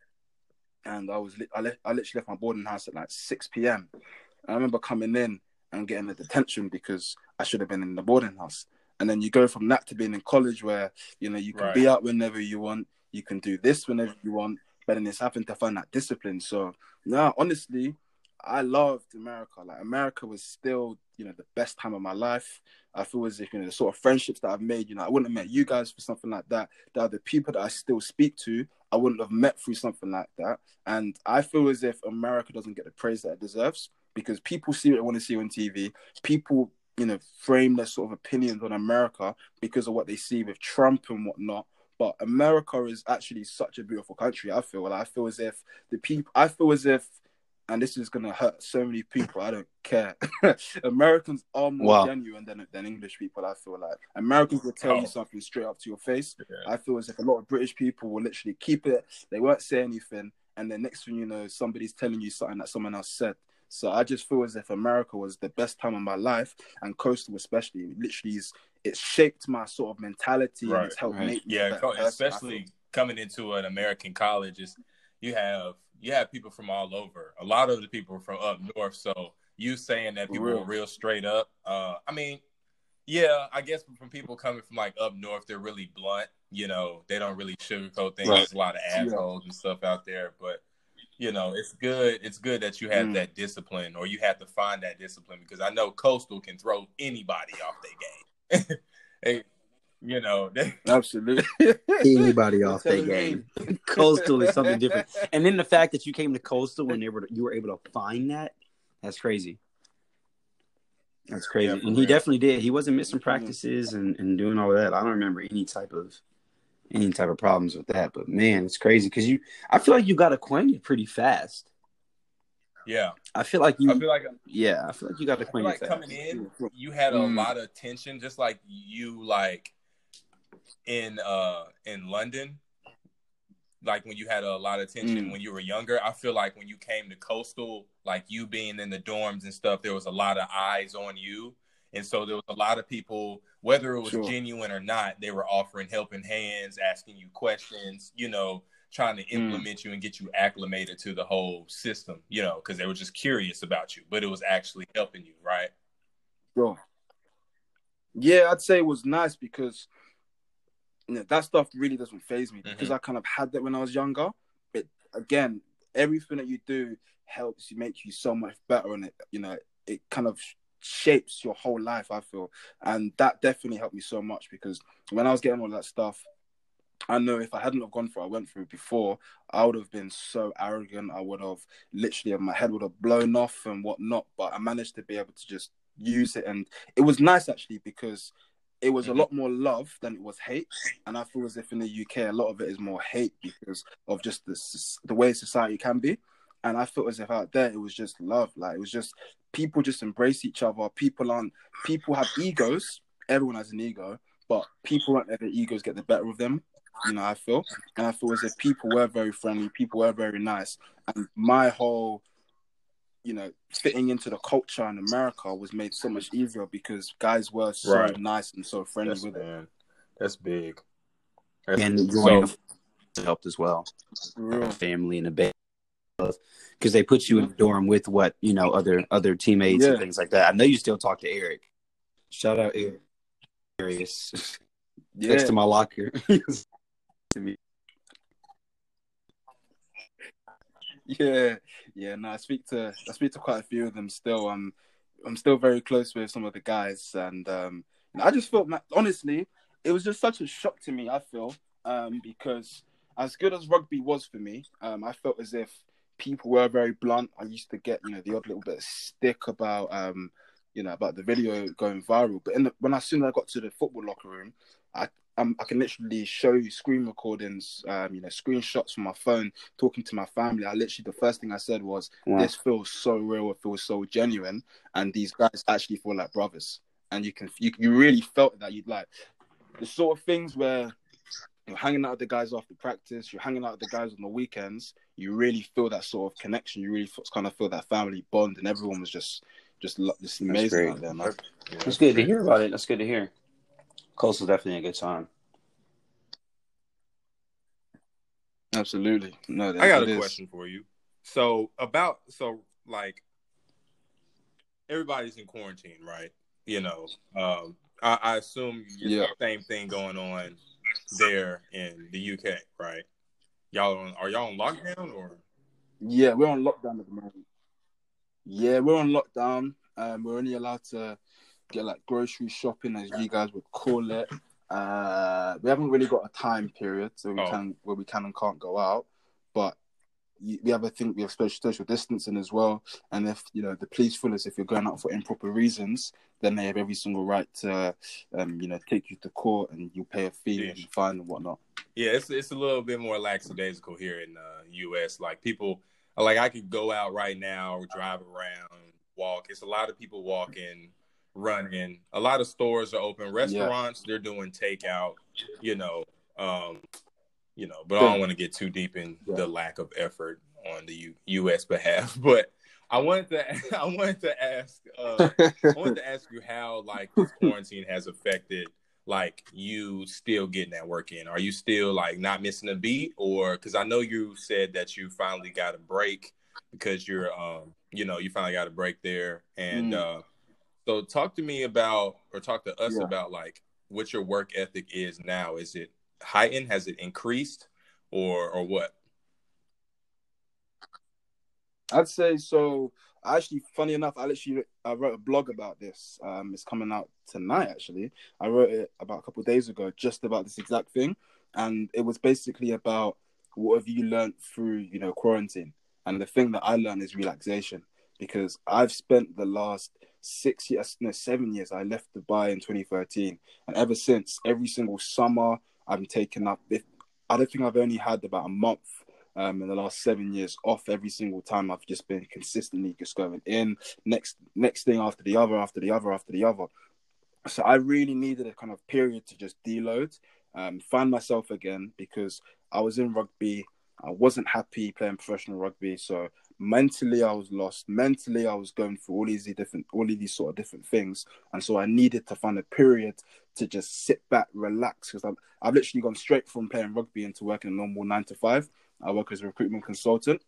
and I was li- I, le- I literally left my boarding house at like six p.m. And I remember coming in and getting a detention because I should have been in the boarding house. And then you go from that to being in college where you know you can Right. be out whenever you want, you can do this whenever you want, but then it's having to find that discipline. So no, honestly, I loved America. Like America was still, you know, the best time of my life. I feel as if you know the sort of friendships that I've made. You know, I wouldn't have met you guys for something like that. That the people that I still speak to. I wouldn't have met through something like that. And I feel as if America doesn't get the praise that it deserves because people see what they want to see on TV. People, you know, frame their sort of opinions on America because of what they see with Trump and whatnot. But America is actually such a beautiful country. I feel. Like, I feel as if the people. I feel as if and this is gonna hurt so many people. I don't care. Americans are more Wow. genuine than than English people. I feel like Americans will tell Oh. you something straight up to your face. Yeah. I feel as if a lot of British people will literally keep it. They won't say anything, and then next thing you know, somebody's telling you something that someone else said. So I just feel as if America was the best time of my life, and Coastal especially. Literally, is, it shaped my sort of mentality and it's helped Right. make me Yeah, better person, especially coming into an American college, is you have you have people from all over. A lot of the people are from up north. So you saying that people real. were real straight up. Uh, I mean, yeah, I guess from people coming from like up north, they're really blunt. You know, they don't really sugarcoat things. Right. There's a lot of assholes and stuff out there, but you know, it's good. It's good that you have Mm. that discipline, or you have to find that discipline because I know Coastal can throw anybody off their game. hey, you know, they, Absolutely. Anybody off Tell their game. Coastal is something different. And then the fact that you came to Coastal when they were you were able to find that, that's crazy. That's crazy. Yeah, and he real. definitely did. He wasn't missing practices and, and doing all of that. I don't remember any type of any type of problems with that. But man, it's crazy because you I feel like you got acquainted pretty fast. Yeah. I feel like you I feel like yeah, I feel like you got I feel acquainted like fast. coming in, you had a Mm. lot of tension, just like you like in uh in London. Like when you had a lot of tension Mm. when you were younger, I feel like when you came to coastal, like you being in the dorms and stuff, there was a lot of eyes on you, and so there was a lot of people, whether it was Sure. genuine or not, they were offering helping hands, asking you questions, you know, trying to mm. implement you and get you acclimated to the whole system, you know, because they were just curious about you, but it was actually helping you, right? Bro. Yeah, I'd say it was nice because you know, that stuff really doesn't faze me mm-hmm. because I kind of had that when I was younger. But again, everything that you do helps you make you so much better, and it you know it kind of shapes your whole life. I feel, and that definitely helped me so much because when I was getting all that stuff, I know if I hadn't have gone through, I went through before, I would have been so arrogant. I would have literally, my head would have blown off and whatnot. But I managed to be able to just use it, and it was nice actually because it was a Mhm. lot more love than it was hate. And I feel as if in the UK, a lot of it is more hate because of just the the way society can be. And I felt as if out there it was just love. Like it was just people just embrace each other. People aren't people have egos. Everyone has an ego, but people aren't let their egos get the better of them. You know, I feel. And I feel as if people were very friendly, people were very nice. And my whole you know, fitting into the culture in America was made so much easier because guys were so Right. nice and so friendly Yes, with it. That's big. That's and big. joining So, helped as well. Real. family and a bed because they put you in the mm-hmm. dorm with what you know other other teammates and things like that. I know you still talk to Eric. Shout out Eric. Arius. Yeah. Next to my locker. to me. Yeah, yeah. No, I speak to I speak to quite a few of them still. I'm I'm still very close with some of the guys, and um, I just felt, honestly, it was just such a shock to me. I feel um, because as good as rugby was for me, um, I felt as if people were very blunt. I used to get, you know, the odd little bit of stick about, um, you know, about the video going viral. But the, when as soon as I got to the football locker room, I um, I can literally show you screen recordings, um, you know, screenshots from my phone, talking to my family. I literally the first thing I said was, wow. "This feels so real. It feels so genuine, and these guys actually feel like brothers." And you can you you really felt that you'd like the sort of things where you're hanging out with the guys after practice, you're hanging out with the guys on the weekends, you really feel that sort of connection. You really kind of feel that family bond, and everyone was just just just amazing out there, man. That's good to hear about it. That's good to hear. Coastal's definitely a good time. Absolutely. No, I got a is. question for you. So about so like everybody's in quarantine, right? You know, um, I, I assume yeah. the same thing going on there in the UK, right? Y'all on, are y'all on lockdown or? Yeah, we're on lockdown at the moment. Yeah, we're on lockdown. Um, we're only allowed to get like grocery shopping, as you guys would call it. Uh, we haven't really got a time period, so we oh. can where we can and can't go out. But we have a thing we have social social distancing as well. And if you know the police feel as if you're going out for improper reasons, then they have every single right to, um, you know, take you to court and you pay a fee and fine and whatnot. Yeah, it's it's a little bit more lackadaisical here in the uh, U.S. Like people, like I could go out right now, drive around, walk. It's a lot of people walking, running. A lot of stores are open. Restaurants, yeah. they're doing takeout. You know, um, you know, but I don't want to get too deep in yeah. the lack of effort on the U- U.S. behalf. But I wanted to, I wanted to ask, uh, I wanted to ask you how like this quarantine has affected like you still getting that work in. Are you still like not missing a beat, or because I know you said that you finally got a break because you're, um, you know, you finally got a break there, and mm. uh, so talk to me about, or talk to us yeah. about like what your work ethic is now. Is it heightened? Has it increased, or or what? I'd say so. Actually, funny enough, I literally I wrote a blog about this. Um, it's coming out tonight. Actually, I wrote it about a couple days ago, just about this exact thing, and it was basically about what have you learned through you know quarantine. And the thing that I learned is relaxation because I've spent the last six years, no, seven years. I left Dubai in 2013, and ever since, every single summer, I'm taking up. If, I don't think I've only had about a month um, in the last seven years off every single time. I've just been consistently just going in next next thing after the other, after the other, after the other. So I really needed a kind of period to just deload, um, find myself again because I was in rugby. I wasn't happy playing professional rugby, so mentally I was lost. Mentally I was going through all these different, all of these sort of different things, and so I needed to find a period to just sit back, relax. Because I've, I've literally gone straight from playing rugby into working a normal nine to five. I work as a recruitment consultant.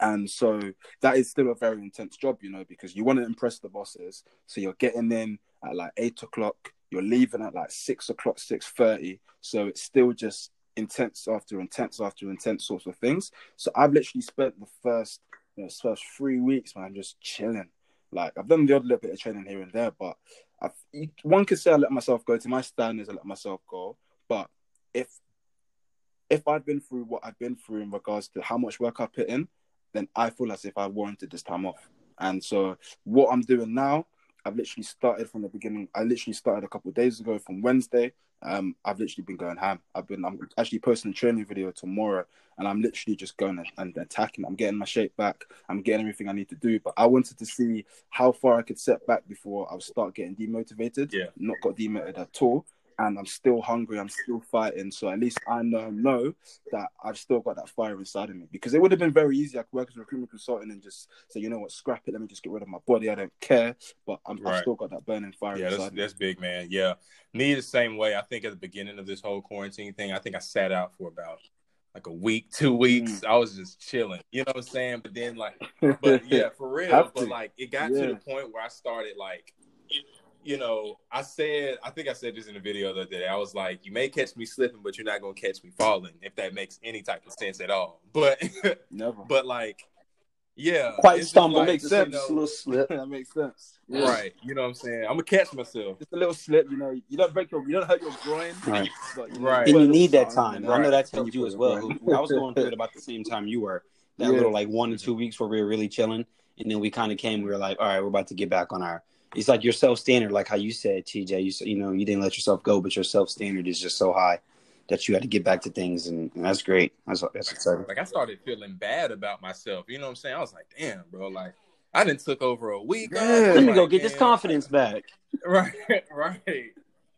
And so that is still a very intense job, you know, because you want to impress the bosses. So you're getting in at like eight o'clock, you're leaving at like six o'clock, six thirty. So it's still just intense after intense after intense sorts of things. So I've literally spent the first, you know, first three weeks, man, just chilling. Like I've done the odd little bit of training here and there, but I've, one could say I let myself go. To my standards, I let myself go. But if if I'd been through what I've been through in regards to how much work I put in, then I feel as if I warranted this time off. And so what I'm doing now, I've literally started from the beginning. I literally started a couple of days ago from Wednesday. Um, I've literally been going ham. I've been I'm actually posting a training video tomorrow, and I'm literally just going and, and attacking. I'm getting my shape back. I'm getting everything I need to do. But I wanted to see how far I could set back before I would start getting demotivated. Yeah, not got demotivated at all and I'm still hungry. I'm still fighting. So at least I know know that I've still got that fire inside of me. Because it would have been very easy. I could work as a recruitment consultant and just say, you know what, scrap it. Let me just get rid of my body. I don't care. But i have right. still got that burning fire. Inside Yeah, that's, that's, big, man. Yeah, me the same way. I think at the beginning of this whole quarantine thing, I think I sat out for about like a week, two weeks. Mm. I was just chilling. You know what I'm saying? But then like, but yeah, for real. but like, it got yeah. to the point where I started like you know, I said, I think I said this in the video the other day. I was like, you may catch me slipping, but you're not gonna catch me falling, if that makes any type of sense at all. But never. But like, Yeah, Quite it's just stumble. like, makes you sense. know, a little slip. that makes sense. Yeah. right? You know what I'm saying? I'm gonna catch myself. Just a little slip, you know. You don't break your, you don't hurt your groin, Right. but you know, Right. And you need that time. in I know there. that's Then helped you as well. right. I was going through it about the same time you were. That Yeah. little like one or two weeks where we were really chilling, and then we kind of came. We were like, all right, we're about to get back on our. It's like your self standard, like how you said, TJ. You said, you know, you didn't let yourself go, but your self standard is just so high that you had to get back to things, and, and that's great. That's that's exciting. Like I started feeling bad about myself. You know what I'm saying? I was like, damn, bro. Like I didn't took over a week. Yeah. Let me Like, go get this confidence back. Right, right,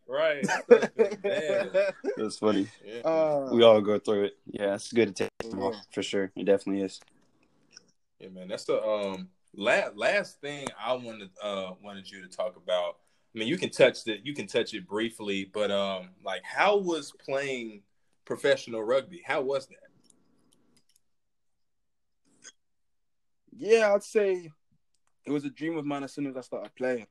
right. I started feeling bad. That's funny. Yeah. Uh, We all go through it. Yeah, it's good to take them off for sure. It definitely is. Yeah, man. That's the um last last thing I wanted uh wanted you to talk about. I mean, you can touch it. You can touch it briefly, but um, like, how was playing professional rugby? How was that? yeah, I'd say it was a dream of mine as soon as I started playing.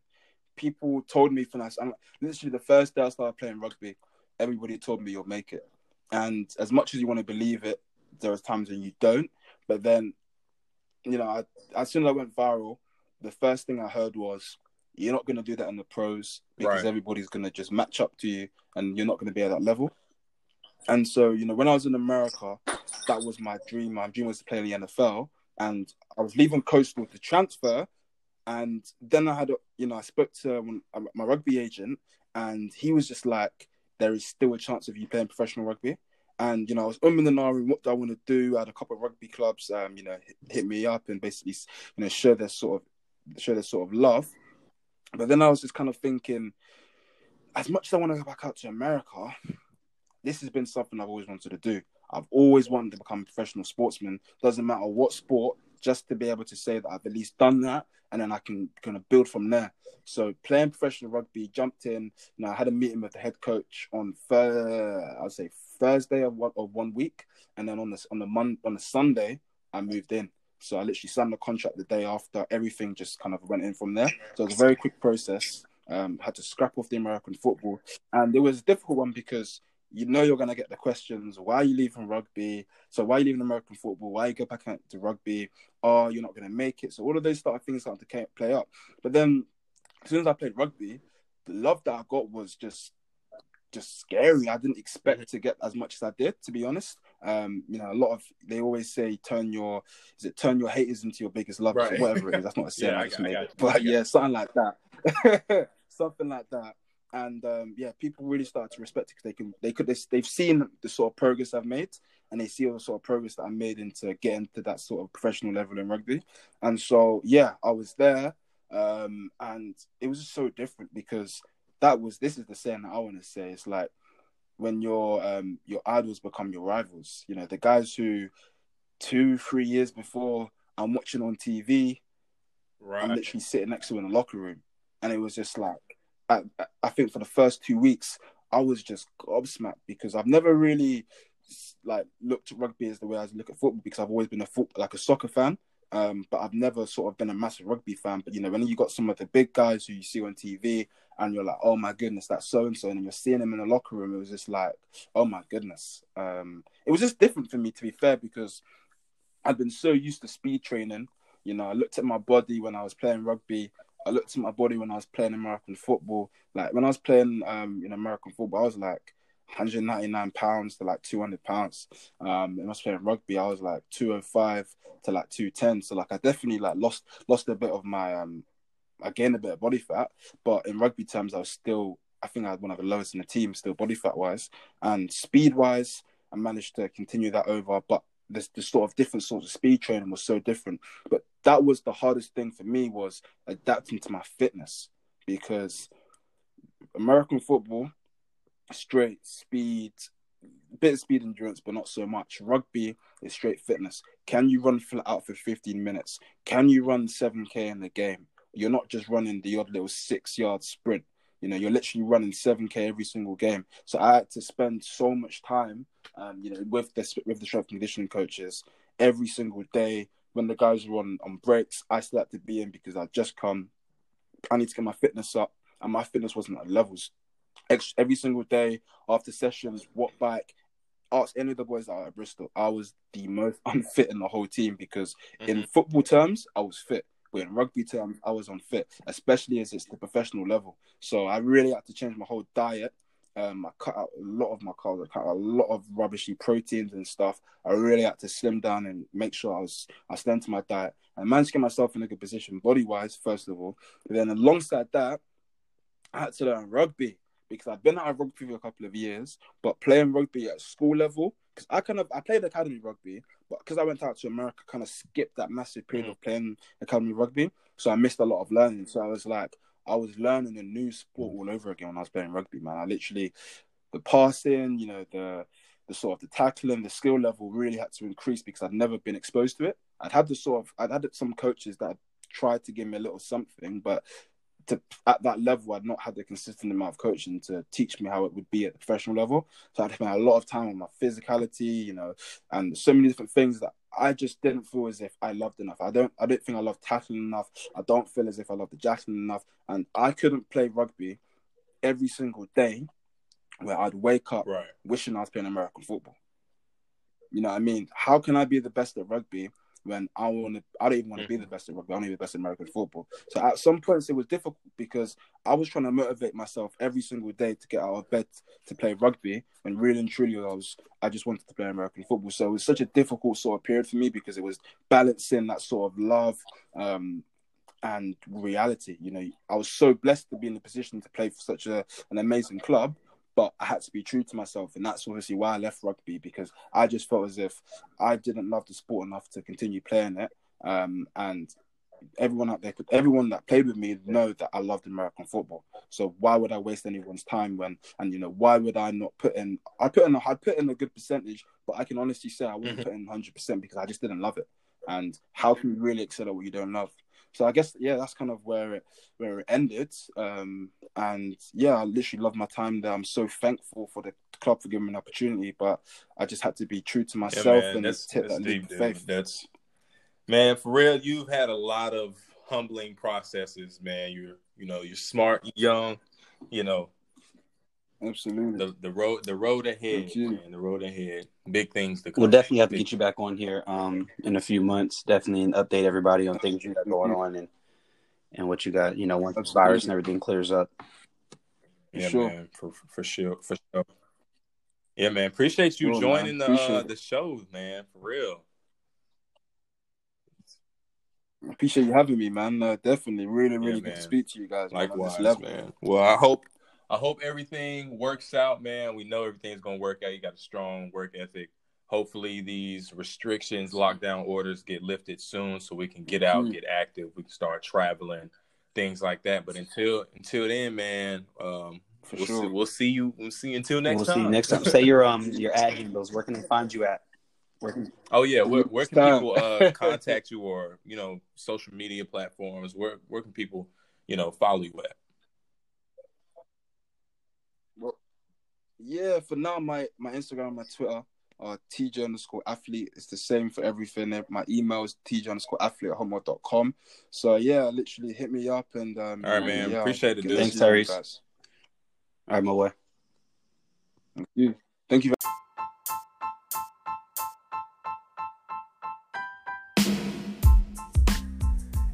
People told me from I'm literally the first day I started playing rugby, everybody told me you'll make it. And as much as you want to believe it, there was times when you don't. But then, you know, I, as soon as I went viral, the first thing I heard was, "You're not going to do that in the pros because Right. everybody's going to just match up to you, and you're not going to be at that level." And so, you know, when I was in America, that was my dream. My dream was to play in the NFL, and I was leaving Coastal to transfer. And then I had, a, you know, I spoke to my rugby agent, and he was just like, "There is still a chance of you playing professional rugby." And you know, I was umming and ahhing what do I want to do. I had a couple of rugby clubs, um, you know, hit, hit me up and basically, you know, show their sort of, show their sort of love. But then I was just kind of thinking, as much as I want to go back out to America, this has been something I've always wanted to do. I've always wanted to become a professional sportsman. Doesn't matter what sport, just to be able to say that I've at least done that, and then I can kind of build from there. So playing professional rugby, jumped in. You know, I had a meeting with the head coach on Thur- I'd say Thursday of one, of one week, and then on the on the mon- on the Sunday, I moved in. So I literally signed the contract the day after. Everything just kind of went in from there. So it was a very quick process. Um, had to scrap off the American football, and it was a difficult one because you know you're gonna get the questions: Why are you leaving rugby? So why are you leaving American football? Why you go back to rugby? Oh, you're not gonna make it. So all of those sort of things started to play up. But then, as soon as I played rugby, the love that I got was just just scary. I didn't expect to get as much as I did, to be honest. Um, you know, a lot of they always say turn your is it turn your haters into your biggest lovers Right. or whatever it is. That's not a saying Yeah, I just made it. But yeah, something like that. something like that. And um, yeah, people really started to respect it because they can they could they, they've seen the sort of progress I've made and they see all the sort of progress that I made into getting to that sort of professional level in rugby. And so yeah, I was there. Um, and it was just so different because that was this is the saying that I want to say. It's like when your um your idols become your rivals. You know, the guys who two, three years before I'm watching on TV, right. I'm literally sitting next to in the locker room, and it was just like I, I think for the first two weeks I was just gobsmacked because I've never really like looked at rugby as the way I look at football because I've always been a foot like a soccer fan. Um, but I've never sort of been a massive rugby fan. But you know, when you got some of the big guys who you see on TV, and you're like, oh my goodness, that's so and so, and you're seeing him in the locker room, it was just like, oh my goodness. Um, it was just different for me, to be fair, because I'd been so used to speed training. You know, I looked at my body when I was playing rugby. I looked at my body when I was playing American football. Like when I was playing um in American football, I was like 199 pounds to like 200 pounds. Um, when I was playing rugby, I was like 205 to like 210. So like I definitely like lost lost a bit of my um, I gained a bit of body fat, but in rugby terms, I was still I think I had one of the lowest in the team, still body fat wise and speed wise. I managed to continue that over, but the, the sort of different sorts of speed training was so different. But that was the hardest thing for me was adapting to my fitness because American football, straight speed, bit of speed endurance, but not so much. Rugby is straight fitness. Can you run flat out for 15 minutes? Can you run 7k in the game? You're not just running the odd little six yard sprint. You know, you're literally running 7k every single game. So I had to spend so much time, um, you know, with the with the strength conditioning coaches every single day. When the guys were on on breaks, I still had to be in because I'd just come. I need to get my fitness up, and my fitness wasn't at levels. Every single day after sessions, what bike, ask any of the boys that are at Bristol, I was the most unfit in the whole team because Mhm. in football terms, I was fit. But in rugby terms, I was unfit, especially as it's the professional level. So I really had to change my whole diet. Um, I cut out a lot of my carbs. I cut out a lot of rubbishy proteins and stuff. I really had to slim down and make sure I was I stayed to my diet. I managed to get myself in a good position body wise, first of all. But then alongside that, I had to learn rugby because I've been out of rugby for a couple of years, but playing rugby at school level, because I kind of I played academy rugby, but because I went out to America, kind of skipped that massive period mm. of playing academy rugby, so I missed a lot of learning. So I was like, I was learning a new sport all over again when I was playing rugby, man. I literally the passing, you know, the the sort of the tackling, the skill level really had to increase because I'd never been exposed to it. I'd had the sort of I'd had some coaches that tried to give me a little something, but to at that level, I'd not had the consistent amount of coaching to teach me how it would be at the professional level. So I'd spent a lot of time on my physicality, you know, and so many different things that I just didn't feel as if I loved enough. I don't I don't think I love tackling enough. I don't feel as if I love the jackling enough. And I couldn't play rugby every single day where I'd wake up Right. wishing I was playing American football. You know what I mean? How can I be the best at rugby when I want to? I don't even want to be the best in rugby. I want to be the best in American football. So at some points it was difficult because I was trying to motivate myself every single day to get out of bed to play rugby. and really and truly I was, I just wanted to play American football. So it was such a difficult sort of period for me because it was balancing that sort of love. Um, and reality, you know, I was so blessed to be in the position to play for such a, an amazing club, but I had to be true to myself, and that's obviously why I left rugby because I just felt as if I didn't love the sport enough to continue playing it. Um, and everyone out there, could, everyone that played with me, know that I loved American football. So why would I waste anyone's time when, and you know, why would I not put in? I put in, I put in a good percentage, but I can honestly say I wouldn't Mhm. put in hundred percent because I just didn't love it. And how can you really excel at what you don't love? So I guess yeah, that's kind of where it where it ended. Um, and yeah, I literally love my time there. I'm so thankful for the club for giving me an opportunity, but I just had to be true to Yeah, myself man. and That's, take that's that deep, dude. faith. That's man, for real, you've had a lot of humbling processes, man. You're you know, you're smart, young, you know, Absolutely. the the road the road ahead, Thank you. man. The road ahead. Big things to come. We'll definitely have to get you back on here um, in a few months. Definitely and update everybody on things you got going on and and what you got. You know, once the virus and everything clears up. Yeah, sure. man, for for sure, for sure. Yeah, man. Appreciate you Sure, man. joining the uh, the show, man. For real. I appreciate you having me, man. Uh, definitely, really, really Yeah, good to speak to you guys. man, on Likewise, this level. man. Well, I hope I hope everything works out, man. We know everything's gonna work out. You got a strong work ethic. Hopefully, these restrictions, lockdown orders get lifted soon, so we can get out, Mhm. get active. We can start traveling, things like that. But until until then, man, um, For we'll sure. see. We'll see you. We'll see you until next time. we'll time. see you next time. Say your um your ad handles. Where can they find you at? Where can Oh yeah, where, where can Stop. people uh, contact you or you know social media platforms? Where where can people you know follow you at? Yeah, for now, my my Instagram, my Twitter, uh, TJ underscore athlete. It's the same for everything. My email is TJ underscore athlete at hotmail.com. So yeah, literally hit me up and um, All right, man. yeah, Appreciate it, get dude. Thanks, see Tyrese. guys. all right, my way. Thank you. Thank you.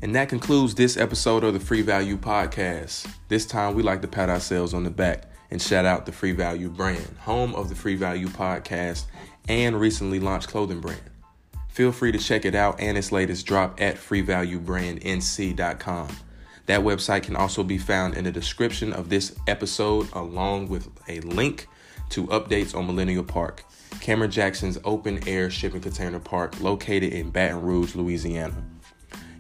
And that concludes this episode of the Free Value Podcast. This time we like to pat ourselves on the back and shout out the Free Value brand, home of the Free Value Podcast and recently launched clothing brand. Feel free to check it out and its latest drop at freevaluebrandnc.com. That website can also be found in the description of this episode, along with a link to updates on Millennial Park, Cameron Jackson's open air shipping container park located in Baton Rouge, Louisiana.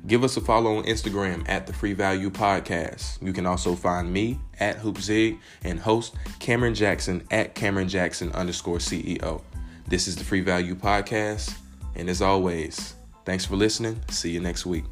Give us a follow on Instagram at the Free Value Podcast. You can also find me at Hoopzig and host Cameron Jackson at Cameron Jackson underscore CEO. This is the Free Value Podcast. And as always, thanks for listening. See you next week.